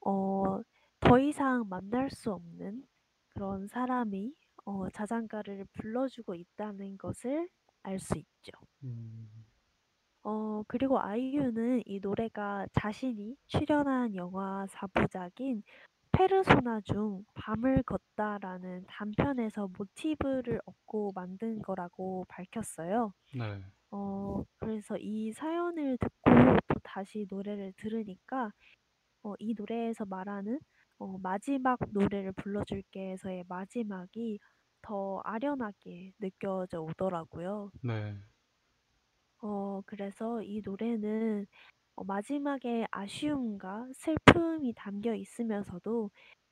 어 더 이상 만날 수 없는 그런 사람이 어 자장가를 불러주고 있다는 것을 알 수 있죠. 음, 어 그리고 아이유는 이 노래가 자신이 출연한 영화 4부작인 페르소나 중 밤을 걷다라는 단편에서 모티브를 얻고 만든 거라고 밝혔어요. 네, 어 그래서 이 사연을 듣고 또 다시 노래를 들으니까 어 이 노래에서 말하는 어 "마지막 노래를 불러줄게."에서의 마지막이 더 아련하게 느껴져 오더라고요. 네, 어 그래서 이 노래는 어 마지막에 아쉬움과 슬픔이 담겨 있으면서도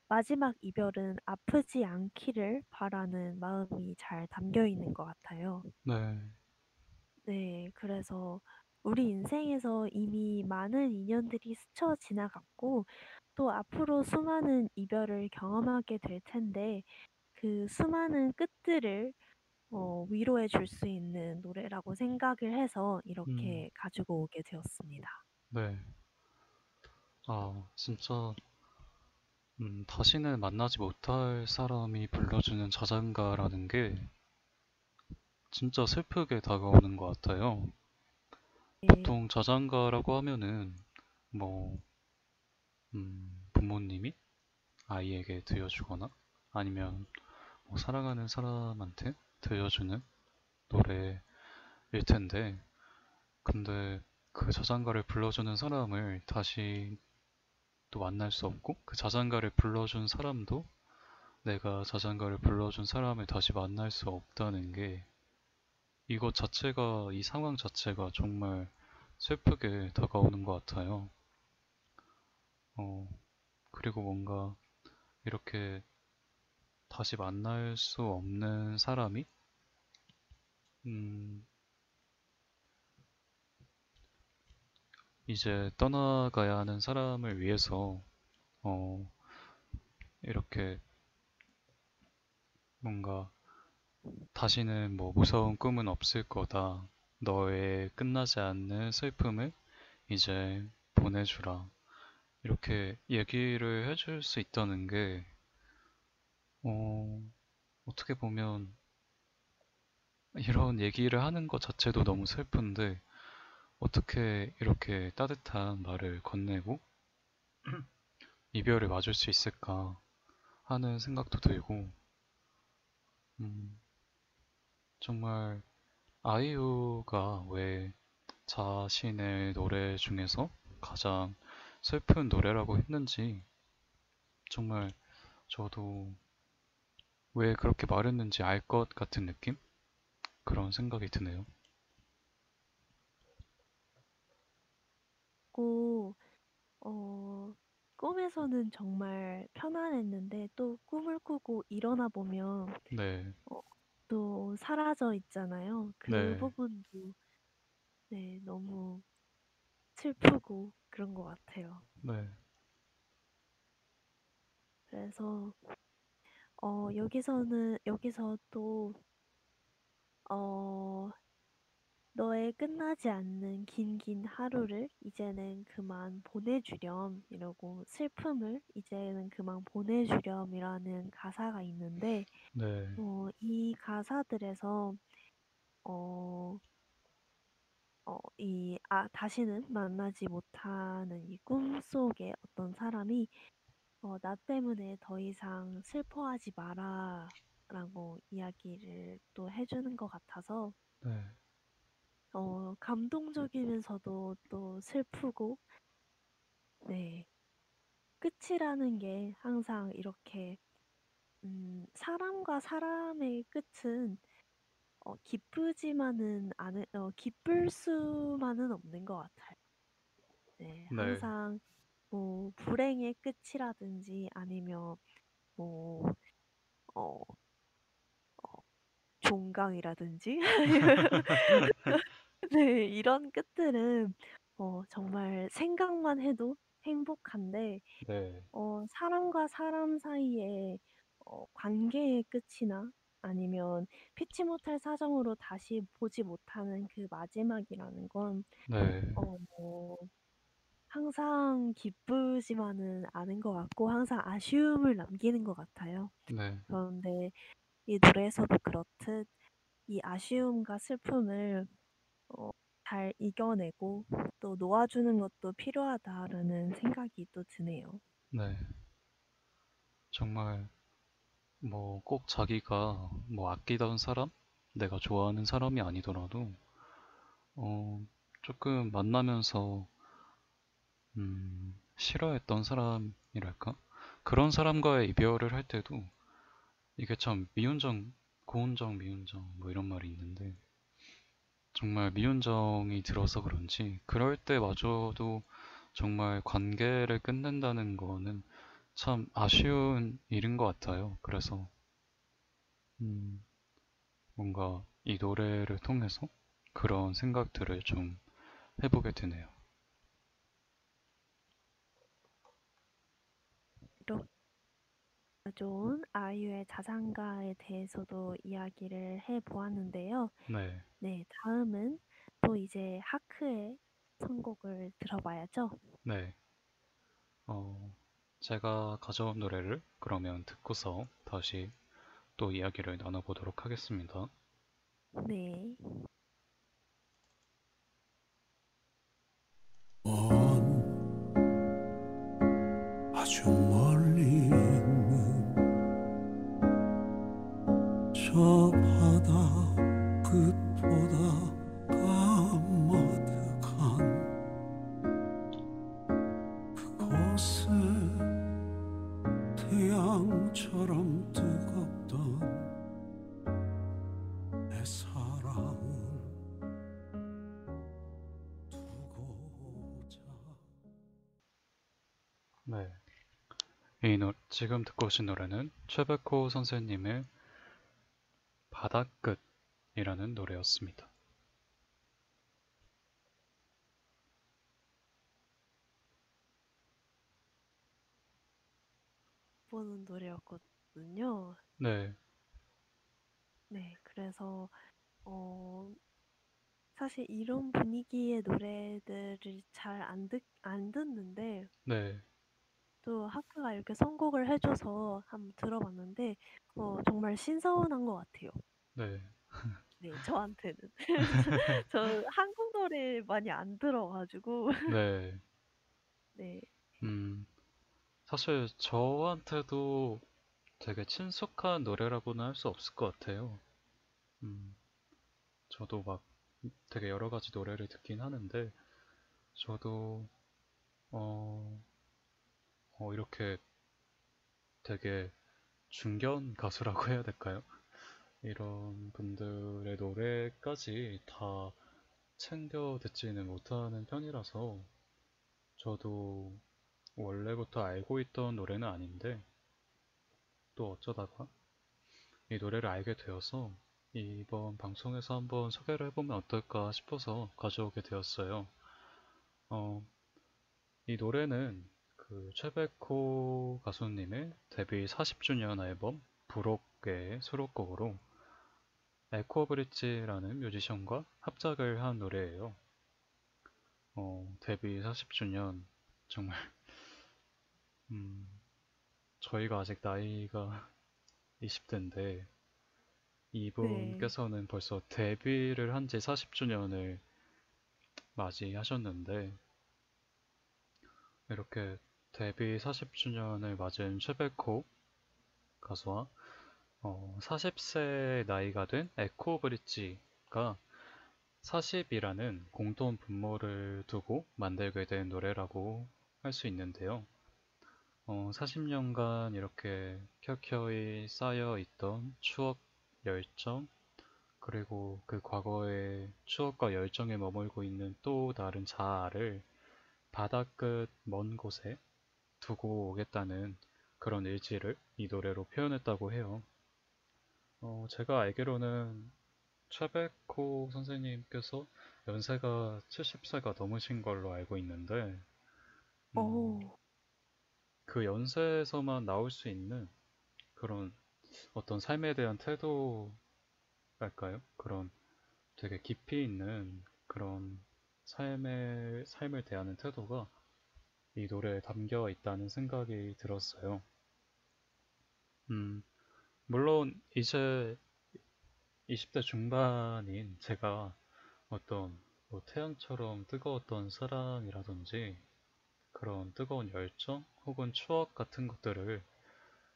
마지막 이별은 아프지 않기를 바라는 마음이 잘 담겨 있는 것 같아요. 네, 네. 그래서 우리 인생에서 이미 많은 인연들이 스쳐 지나갔고 또 앞으로 수많은 이별을 경험하게 될 텐데 그 수많은 끝들을 어 위로해 줄 수 있는 노래라고 생각을 해서 음, 이렇게 가지고 오게 되었습니다. 네. 아, 진짜, 음, 다시는 만나지 못할 사람이 불러주는 자장가라는 게 진짜 슬프게 다가오는 것 같아요. 네. 보통 자장가라고 하면은, 뭐, 음, 부모님이 아이에게 들려주거나 아니면 뭐 사랑하는 사람한테 들려주는 노래일 텐데, 근데 그 자장가를 불러주는 사람을 다시 또 만날 수 없고, 그 자장가를 불러준 사람도 내가 자장가를 불러준 사람을 다시 만날 수 없다는 게 이것 자체가, 이 상황 자체가 정말 슬프게 다가오는 것 같아요. 어, 그리고 뭔가 이렇게 다시 만날 수 없는 사람이, 음, 이제 떠나가야 하는 사람을 위해서, 어, 이렇게 뭔가 다시는 뭐 무서운 꿈은 없을 거다. 너의 끝나지 않는 슬픔을 이제 보내주라. 이렇게 얘기를 해줄 수 있다는 게, 어, 어떻게 보면 이런 얘기를 하는 것 자체도 너무 슬픈데, 어떻게 이렇게 따뜻한 말을 건네고 이별을 맞을 수 있을까 하는 생각도 들고, 음, 정말 아이유가 왜 자신의 노래 중에서 가장 슬픈 노래라고 했는지 정말 저도 왜 그렇게 말했는지 알 것 같은 느낌? 그런 생각이 드네요. 그리고 어 꿈에서는 정말 편안했는데 또 꿈을 꾸고 일어나 보면 네, 어 또 사라져 있잖아요. 그 네, 부분도 네 너무 슬프고 그런 것 같아요. 네, 그래서 어 여기서는 여기서 또 어" 너의 끝나지 않는 긴긴 하루를 이제는 그만 보내주렴." 이러고 "슬픔을 이제는 그만 보내주렴."이라는 가사가 있는데 네, 어 이 가사들에서 어 어 이 아 다시는 만나지 못하는 이 꿈속의 어떤 사람이 어 "나 때문에 더 이상 슬퍼하지 마라."라고 이야기를 또 해 주는 것 같아서 네, 어 감동적이면서도 또 슬프고 네. 끝이라는 게 항상 이렇게 음 사람과 사람의 끝은 어 기쁘지만은 않은 어 기쁠 수만은 없는 것 같아요. 네. 네, 항상 뭐 불행의 끝이라든지 아니면 뭐 어 어 종강이라든지 네. 이런 끝들은 어 정말 생각만 해도 행복한데 네, 어 사람과 사람 사이의 어 관계의 끝이나 아니면 피치 못할 사정으로 다시 보지 못하는 그 마지막이라는 건 네, 어 뭐 항상 기쁘지만은 않은 것 같고 항상 아쉬움을 남기는 것 같아요. 네, 그런데 이 노래에서도 그렇듯 이 아쉬움과 슬픔을 어 잘 이겨내고 또 놓아주는 것도 필요하다라는 생각이 또 드네요. 네. 정말 뭐 꼭 자기가 뭐 아끼던 사람, 내가 좋아하는 사람이 아니더라도 어 조금 만나면서 음 싫어했던 사람이랄까? 그런 사람과의 이별을 할 때도 이게 참 미운정, 고운정, 미운정 뭐 이런 말이 있는데 정말 미운정이 들어서 그런지 그럴 때마저도 정말 관계를 끝낸다는 거는 참 아쉬운 일인 것 같아요. 그래서 음, 뭔가 이 노래를 통해서 그런 생각들을 좀 해보게 되네요. 이렇게 좋은 아이유의 자장가에 대해서도 이야기를 해 보았는데요. 네, 네, 다음은 또 이제 하크의 선곡을 들어봐야죠. 네. 어, 제가 가져온 노래를 그러면 듣고서 다시 또 이야기를 나눠보도록 하겠습니다. 네. 지금 듣고 오신 노래는 최백호 선생님의 바다끝이라는 노래였습니다. 보는 노래였거든요. 네, 네, 그래서 어 사실 이런 분위기의 노래들을 잘 안 듣, 안 듣는데 네, 또 하크가 이렇게 선곡을 해줘서 한번 들어봤는데 어 정말 신선한 것 같아요. 네, 네, 저한테는. 저 한국 노래 많이 안 들어가지고 네. 네, 음, 사실 저한테도 되게 친숙한 노래라고는 할 수 없을 것 같아요. 음, 저도 막 되게 여러 가지 노래를 듣긴 하는데, 저도, 어, 어, 이렇게 되게 중견 가수라고 해야 될까요? 이런 분들의 노래까지 다 챙겨 듣지는 못하는 편이라서, 저도 원래부터 알고 있던 노래는 아닌데 또 어쩌다가 이 노래를 알게 되어서 이번 방송에서 한번 소개를 해보면 어떨까 싶어서 가져오게 되었어요. 어, 이 노래는 그 최백호 가수님의 데뷔 40주년 앨범 부록의 수록곡으로 에코 브릿지라는 뮤지션과 합작을 한 노래예요. 어, 데뷔 40주년 정말 음, 저희가 아직 나이가 20대인데 네. 이분께서는 벌써 데뷔를 한 지 40주년을 맞이하셨는데 이렇게 데뷔 40주년을 맞은 최백호 가수와 어, 40세 나이가 된 에코 브릿지가 40이라는 공통 분모를 두고 만들게 된 노래라고 할 수 있는데요. 어, 40년간 이렇게 켜켜이 쌓여 있던 추억, 열정, 그리고 그 과거의 추억과 열정에 머물고 있는 또 다른 자아를 바다 끝 먼 곳에 두고 오겠다는 그런 의지를 이 노래로 표현했다고 해요. 어, 제가 알기로는 최백호 선생님께서 연세가 70세가 넘으신 걸로 알고 있는데, 음, 오, 그 연세에서만 나올 수 있는 그런 어떤 삶에 대한 태도랄까요? 그런 되게 깊이 있는 그런 삶의, 삶을 대하는 태도가 이 노래에 담겨 있다는 생각이 들었어요. 음, 물론 이제 20대 중반인 제가 어떤 뭐 태양처럼 뜨거웠던 사랑이라든지 그런 뜨거운 열정 혹은 추억 같은 것들을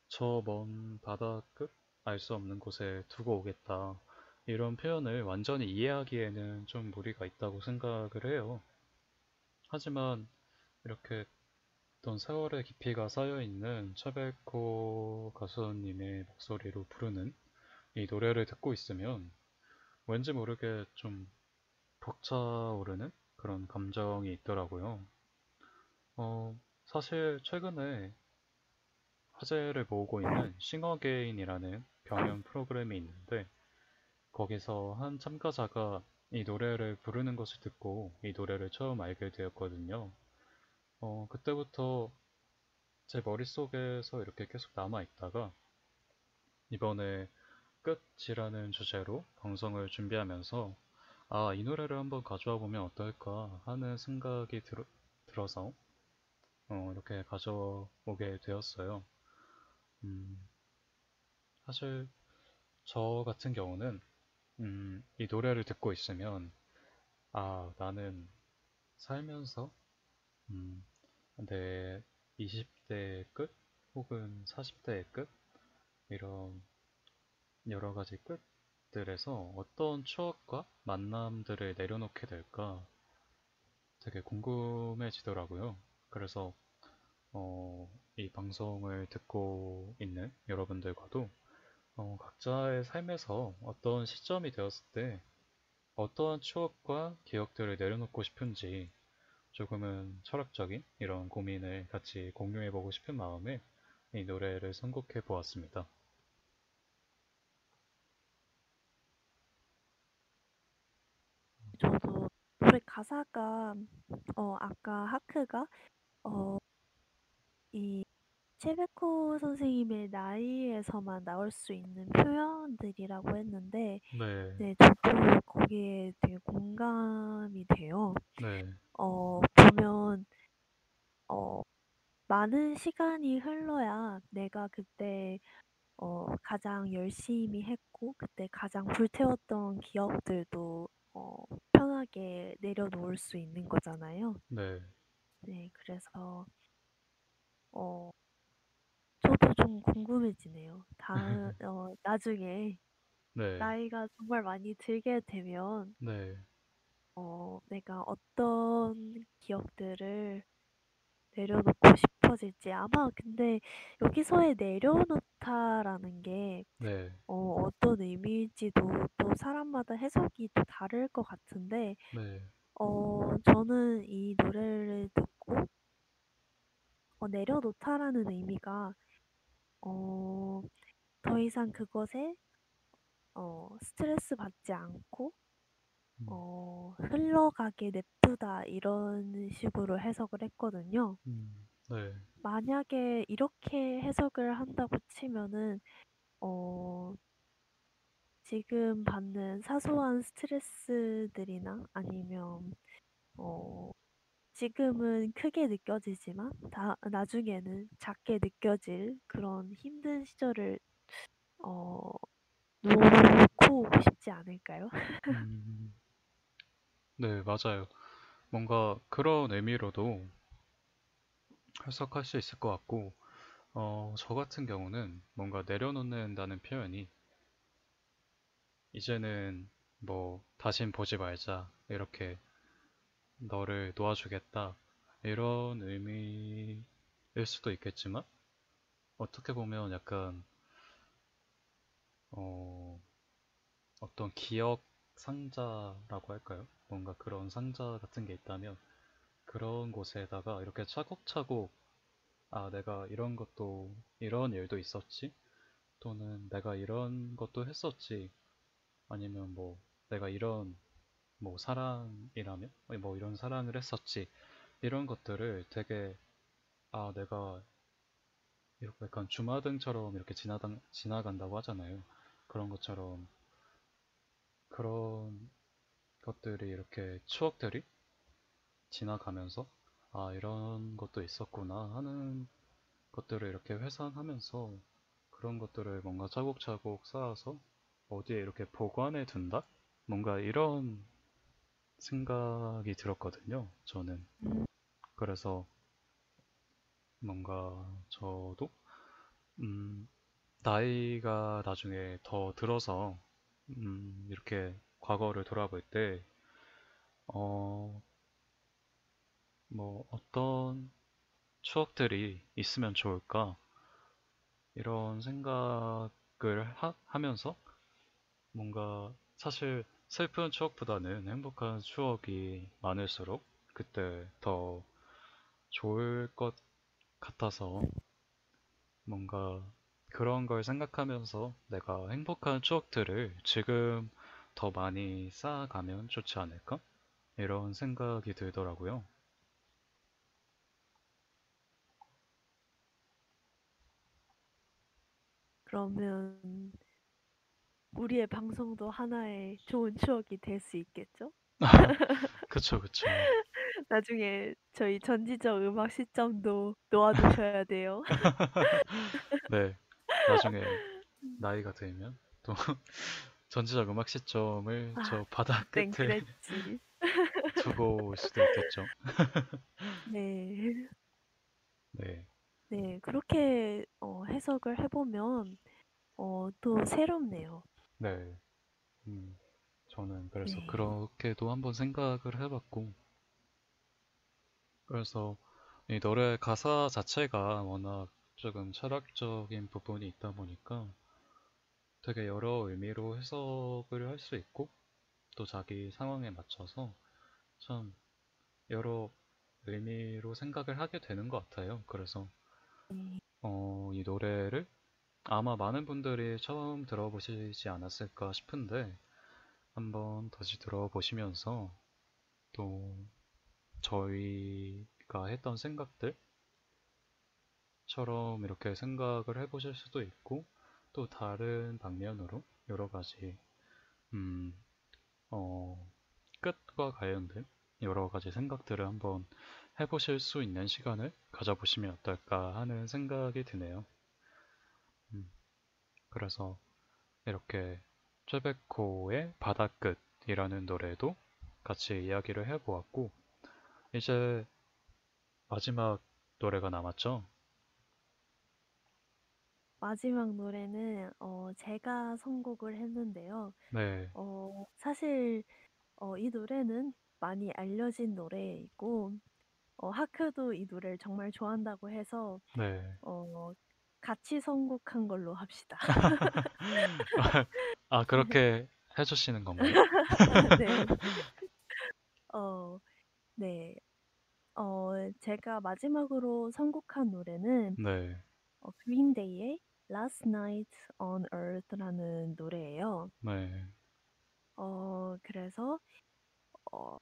저 먼 바다 끝 알 수 없는 곳에 두고 오겠다. 이런 표현을 완전히 이해하기에는 좀 무리가 있다고 생각을 해요. 하지만 이렇게 어떤 세월의 깊이가 쌓여있는 최백호 가수님의 목소리로 부르는 이 노래를 듣고 있으면 왠지 모르게 좀 벅차오르는 그런 감정이 있더라고요. 어, 사실 최근에 화제를 모으고 있는 싱어게인이라는 경연 프로그램이 있는데 거기서 한 참가자가 이 노래를 부르는 것을 듣고 이 노래를 처음 알게 되었거든요. 어, 그때부터 제 머릿속에서 이렇게 계속 남아있다가 이번에 끝이라는 주제로 방송을 준비하면서 아, 이 노래를 한번 가져와 보면 어떨까 하는 생각이 들, 들어서 어, 이렇게 가져오게 되었어요. 음, 사실 저 같은 경우는 음, 이 노래를 듣고 있으면 아, 나는 살면서 음, 내 20대의 끝 혹은 40대의 끝 이런 여러 가지 끝들에서 어떤 추억과 만남들을 내려놓게 될까 되게 궁금해지더라고요. 그래서 어, 이 방송을 듣고 있는 여러분들과도 어, 각자의 삶에서 어떤 시점이 되었을 때 어떠한 추억과 기억들을 내려놓고 싶은지 조금은 철학적인 이런 고민을 같이 공유해보고 싶은 마음에 이 노래를 선곡해 보았습니다. 저도 노래 가사가 어 아까 하크가 어 이 최백호 선생님의 나이에서만 나올 수 있는 표현들이라고 했는데 네, 네, 저도 거기에 되게 공감이 돼요. 네, 어, 보면 어, 많은 시간이 흘러야 내가 그때 어, 가장 열심히 했고 그때 가장 불태웠던 기억들도 어, 편하게 내려놓을 수 있는 거잖아요. 네, 네, 그래서 어, 저도 좀 궁금해지네요. 다음 어, 나중에 네, 나이가 정말 많이 들게 되면 네, 어, 내가 어떤 기억들을 내려놓고 싶어질지 아마 근데 여기서의 내려놓다라는 게 네, 어, 어떤 의미일지도 또 사람마다 해석이 또 다를 것 같은데 네, 어 저는 이 노래를 듣고 어 내려놓다라는 의미가 어 더 이상 그것에 어 스트레스 받지 않고 음. 어 '흘러가게 냅두다.' 이런 식으로 해석을 했거든요. 음. 네. 만약에 이렇게 해석을 한다고 치면은 어 지금 받는 사소한 스트레스들이나 아니면 어 지금은 크게 느껴지지만 다 나중에는 작게 느껴질 그런 힘든 시절을 어 놓고 싶지 않을까요? 음. 네, 맞아요. 뭔가 그런 의미로도 해석할 수 있을 것 같고, 어, 저 같은 경우는 뭔가 내려놓는다는 표현이 이제는 뭐 다신 보지 말자 이렇게 너를 놓아주겠다. 이런 의미일 수도 있겠지만 어떻게 보면 약간 어, 어떤 기억 상자라고 할까요? 뭔가 그런 상자 같은 게 있다면 그런 곳에다가 이렇게 차곡차곡 아 내가 이런 것도 이런 일도 있었지? 또는 내가 이런 것도 했었지? 아니면 뭐 내가 이런 뭐 사랑이라면 뭐 이런 사랑을 했었지 이런 것들을 되게 아 내가 이렇게 약간 주마등처럼 이렇게 지나당, 지나간다고 하잖아요. 그런 것처럼 그런 것들이 이렇게 추억들이 지나가면서 아 이런 것도 있었구나 하는 것들을 이렇게 회상하면서 그런 것들을 뭔가 차곡차곡 쌓아서 어디에 이렇게 보관해 둔다? 뭔가 이런 생각이 들었거든요. 저는. 그래서 뭔가 저도 음, 나이가 나중에 더 들어서 음, 이렇게 과거를 돌아볼 때 어, 뭐 어떤 추억들이 있으면 좋을까 이런 생각을 하, 하면서 뭔가 사실 슬픈 추억보다는 행복한 추억이 많을수록 그때 더 좋을 것 같아서 뭔가 그런 걸 생각하면서 내가 행복한 추억들을 지금 더 많이 쌓아가면 좋지 않을까? 이런 생각이 들더라고요. 그러면 우리의 방송도 하나의 좋은 추억이 될 수 있겠죠? 그쵸, 그쵸. 나중에 저희 전지적 음악 시점도 놓아두셔야 돼요. 네. 나중에 나이가 들면 또 전지적 음악 시점을 아, 저 바다 그땐 끝에 그랬지. 두고 올 수도 있겠죠. 네. 네. 네, 그렇게 어, 해석을 해보면 어, 또 새롭네요. 네. 음, 저는 그래서 네. 그렇게도 한번 생각을 해봤고, 그래서 이 노래 가사 자체가 워낙 조금 철학적인 부분이 있다 보니까 되게 여러 의미로 해석을 할 수 있고, 또 자기 상황에 맞춰서 참 여러 의미로 생각을 하게 되는 것 같아요. 그래서 네. 어, 이 노래를 아마 많은 분들이 처음 들어보시지 않았을까 싶은데 한번 다시 들어보시면서 또 저희가 했던 생각들처럼 이렇게 생각을 해보실 수도 있고 또 다른 방면으로 여러 가지 음, 어, 끝과 관련된 여러 가지 생각들을 한번 해보실 수 있는 시간을 가져보시면 어떨까 하는 생각이 드네요. 음, 그래서 이렇게 쯔베코의 바다끝이라는 노래도 같이 이야기를 해보았고 이제 마지막 노래가 남았죠? 마지막 노래는 어, 제가 선곡을 했는데요. 네, 어, 사실 어, 이 노래는 많이 알려진 노래이고 어, 하크도 이 노래를 정말 좋아한다고 해서 네. 어, 같이 선곡한 걸로 합시다. 아, 그렇게 해 주시는 건가요? 네. 어, 제가 마지막으로 선곡한 노래는 네, 어, 그린데이의 Last Night on Earth라는 노래예요. 네, 어, 그래서 어,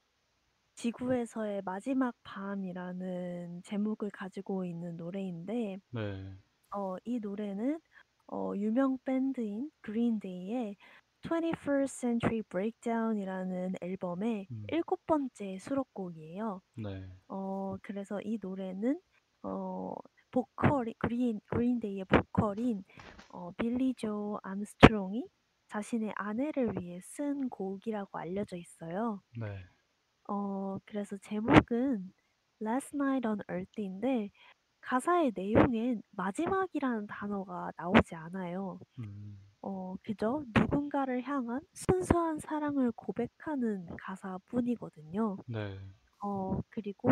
지구에서의 마지막 밤이라는 제목을 가지고 있는 노래인데 네, 어, 이 노래는 어, 유명 밴드인 그린 데이의 21st Century Breakdown이라는 앨범의 음, 일곱 번째 수록곡이에요. 네, 어, 그래서 이 노래는 어, 보컬이 그린 그린데이의 보컬인 어, 빌리 조 암스트롱이 자신의 아내를 위해 쓴 곡이라고 알려져 있어요. 네, 어, 그래서 제목은 Last Night on Earth인데 가사의 내용엔 마지막이라는 단어가 나오지 않아요. 음, 어, 그저 누군가를 향한 순수한 사랑을 고백하는 가사뿐이거든요. 네, 어, 그리고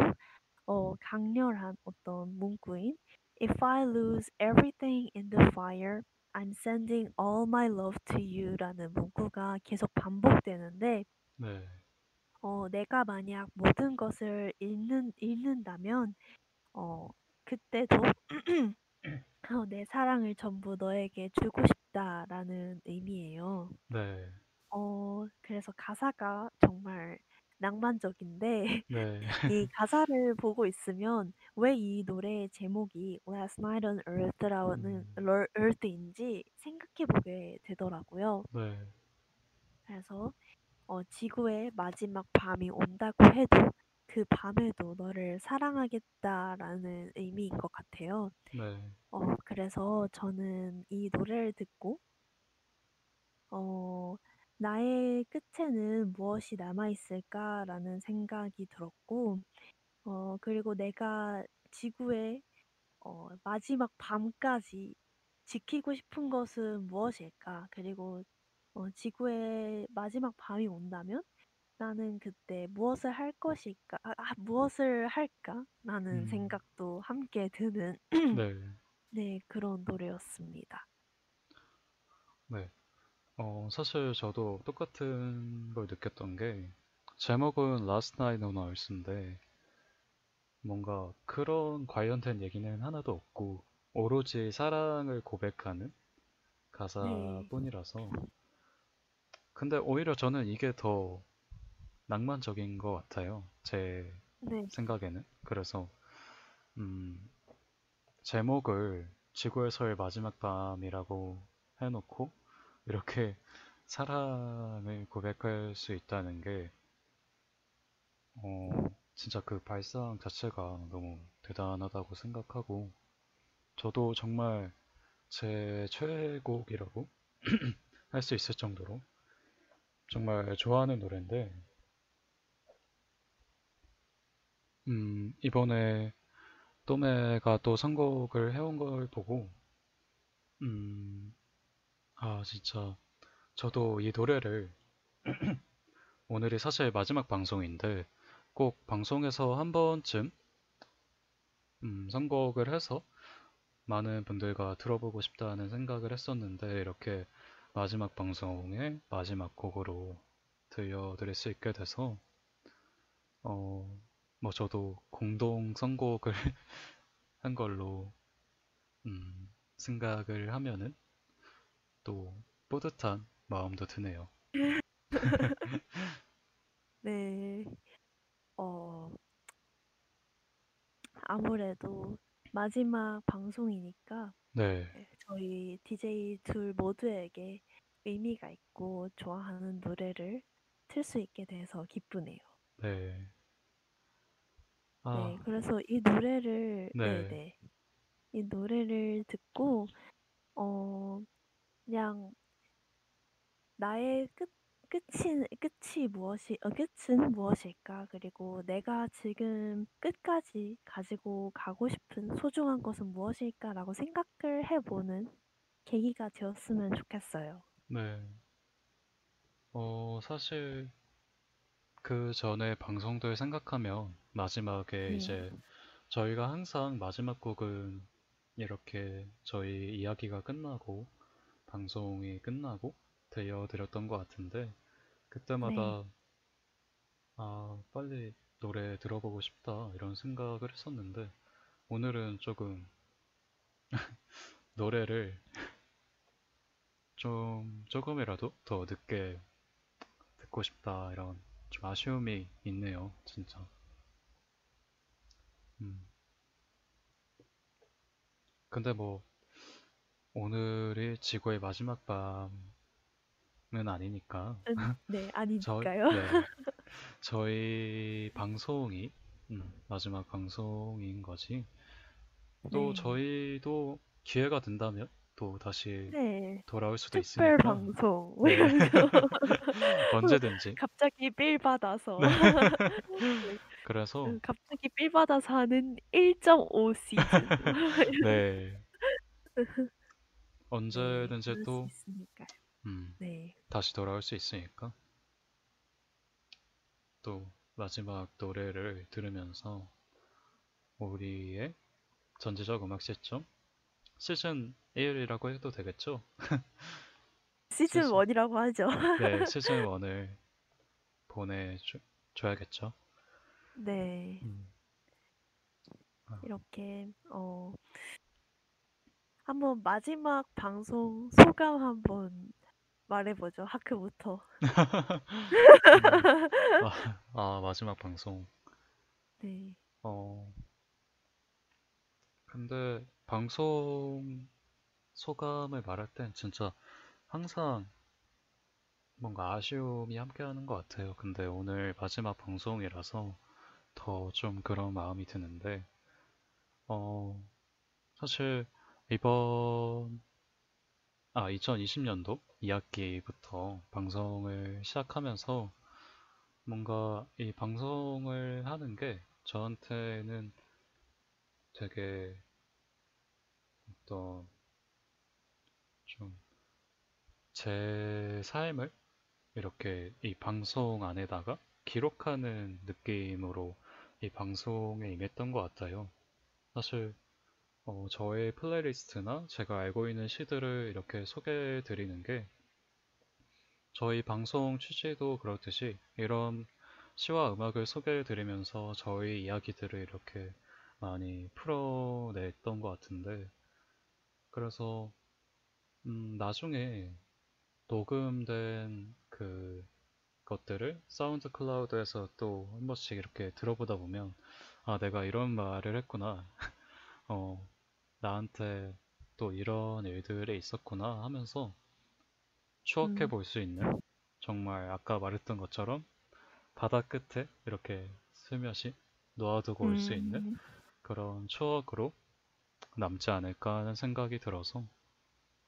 어, 강렬한 어떤 문구인 If I lose everything in the fire, I'm sending all my love to you라는 문구가 계속 반복되는데 네, 어, 내가 만약 모든 것을 잃는, 잃는다면 어, 그때도 어, 내 사랑을 전부 너에게 주고 싶다라는 의미예요. 네, 어, 그래서 가사가 정말 낭만적인데 네, 이 가사를 보고 있으면 왜 이 노래의 제목이 Last Night on Earth라는 음, 러- Earth인지 생각해 보게 되더라고요. 네, 그래서 어, 지구의 마지막 밤이 온다고 해도 그 밤에도 너를 사랑하겠다라는 의미인 것 같아요. 네, 어, 그래서 저는 이 노래를 듣고 어, 나의 끝에는 무엇이 남아있을까라는 생각이 들었고, 어, 그리고 내가 지구의 어, 마지막 밤까지 지키고 싶은 것은 무엇일까? 그리고 어, 지구의 마지막 밤이 온다면 나는 그때 무엇을 할 것일까? 아, 아, 무엇을 할까? 라는 음, 생각도 함께 드는 네, 네, 그런 노래였습니다. 네. 어, 사실 저도 똑같은 걸 느꼈던 게 제목은 Last Night on Earth인데 뭔가 그런 관련된 얘기는 하나도 없고 오로지 사랑을 고백하는 네, 가사뿐이라서 근데 오히려 저는 이게 더 낭만적인 것 같아요. 제 네, 생각에는. 그래서 음, 제목을 지구에서의 마지막 밤이라고 해놓고 이렇게 사랑을 고백할 수 있다는 게 어, 진짜 그 발상 자체가 너무 대단하다고 생각하고 저도 정말 제 최애곡이라고 할 수 있을 정도로 정말 좋아하는 노래인데 음, 이번에 또매가 또 선곡을 해온 걸 보고 음, 아 진짜. 저도 이 노래를 오늘이 사실 마지막 방송인데 꼭 방송에서 한 번쯤 음, 선곡을 해서 많은 분들과 들어보고 싶다는 생각을 했었는데 이렇게 마지막 방송의 마지막 곡으로 들려드릴 수 있게 돼서 어, 뭐 저도 공동 선곡을 한 걸로 음, 생각을 하면은 또 뿌듯한 마음도 드네요. 네, 어, 아무래도 마지막 방송이니까 네, 네, 저희 DJ 둘 모두에게 의미가 있고 좋아하는 노래를 틀 수 있게 돼서 기쁘네요. 네. 네, 아, 그래서 이 노래를, 네, 네네, 이 노래를 듣고, 어, 그냥 나의 끝, 끝이, 끝이 무엇이, 어, 끝은 무엇일까? 그리고 내가 지금 끝까지 가지고 가고 싶은 소중한 것은 무엇일까라고 생각을 해 보는 계기가 되었으면 좋겠어요. 네. 어, 사실 그 전에 방송들 생각하면 마지막에 네, 이제 저희가 항상 마지막 곡은 이렇게 저희 이야기가 끝나고 방송이 끝나고 들려드렸던 것 같은데 네, 그때마다 아, 빨리 노래 들어보고 싶다 이런 생각을 했었는데 오늘은 조금 노래를 좀 조금이라도 더 늦게 듣고 싶다 이런 좀 아쉬움이 있네요 진짜 음. 근데 뭐 오늘이 지구의 마지막 밤은 아니니까 은, 네, 저희, 아니니까요. 네, 저희 방송이 음, 마지막 방송인 거지. 또 네. 저희도 기회가 된다면 또 다시 네. 돌아올 수도 특별 있으니까 방송. 네. 언제든지. 갑자기 빌 받아서. 네. 그래서 음, 갑자기 빌 받아서 하는 1.5 시즌. 네 네, 언제든지 그럴 수 또 있으니까요. 음, 네. 다시 돌아올 수 있으니까 또 마지막 노래를 들으면서 우리의 전지적 음악 시점 시즌 1이라고 해도 되겠죠? 시즌 시즌. 1이라고 하죠. 네, 시즌 1을 보내줘야겠죠. 네. 음, 이렇게 어 한번 마지막 방송 소감 한번 말해보죠. 하크부터. 음, 아, 아, 마지막 방송. 네. 어, 근데 방송 소감을 말할 땐 진짜 항상 뭔가 아쉬움이 함께하는 것 같아요. 근데 오늘 마지막 방송이라서 더 좀 그런 마음이 드는데, 어, 사실 이번, 아, 2020년도 2학기부터 방송을 시작하면서 뭔가 이 방송을 하는 게 저한테는 되게 어떤 좀 제 삶을 이렇게 이 방송 안에다가 기록하는 느낌으로 이 방송에 임했던 것 같아요. 사실 어, 저의 playlist나 제가 알고 있는 시들을 이렇게 소개해 드리는 게 저희 방송 취지도 그렇듯이 이런 시와 음악을 소개해 드리면서 저희 이야기들을 이렇게 많이 풀어냈던 것 같은데 그래서 음, 나중에 녹음된 그 것들을 사운드 클라우드에서 또 한 번씩 이렇게 들어보다 보면 아 내가 이런 말을 했구나 어 나한테 또 이런 일들이 있었구나 하면서 추억해 음. 볼수 있는 정말 아까 말했던 것처럼 바다 끝에 이렇게 슬며시 놓아두고 올 수 있는 음. 그런 추억으로 남지 않을까 하는 생각이 들어서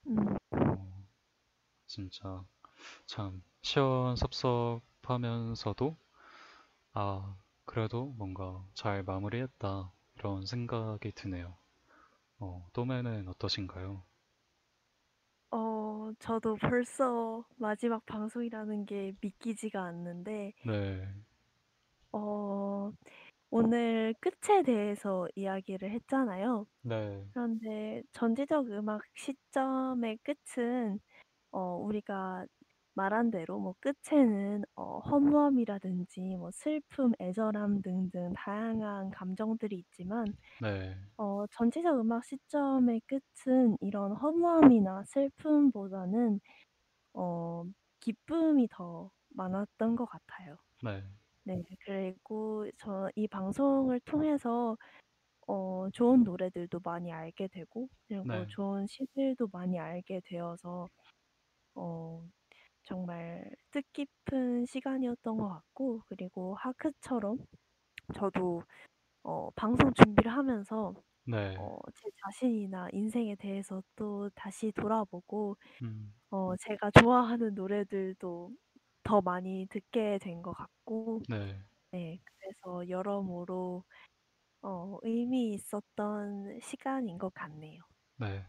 음. 어, 진짜 참 시원섭섭하면서도 아 그래도 뭔가 잘 마무리했다 이런 생각이 드네요. 어, 또매는 어떠신가요? 어, 저도 벌써 마지막 방송이라는 게 믿기지가 않는데, 네, 어, 오늘 끝에 대해서 이야기를 했잖아요. 네, 그런데 전지적 음악 시점의 끝은 어, 우리가 말한 대로 뭐 끝에는 어, 허무함이라든지 뭐 슬픔, 애절함 등등 다양한 감정들이 있지만 네, 어, 전지적 음악 시점의 끝은 이런 허무함이나 슬픔보다는 어, 기쁨이 더 많았던 것 같아요. 네, 네, 그리고 저 이 방송을 통해서 어, 좋은 노래들도 많이 알게 되고, 그리고 네, 좋은 시들도 많이 알게 되어서 어, 정말 뜻깊은 시간이었던 것 같고, 그리고 하크처럼 저도 어, 방송 준비를 하면서 네, 어, 제 자신이나 인생에 대해서 또 다시 돌아보고, 음, 어, 제가 좋아하는 노래들도 더 많이 듣게 된 것 같고, 네, 네, 그래서 여러모로 어, 의미 있었던 시간인 것 같네요. 네.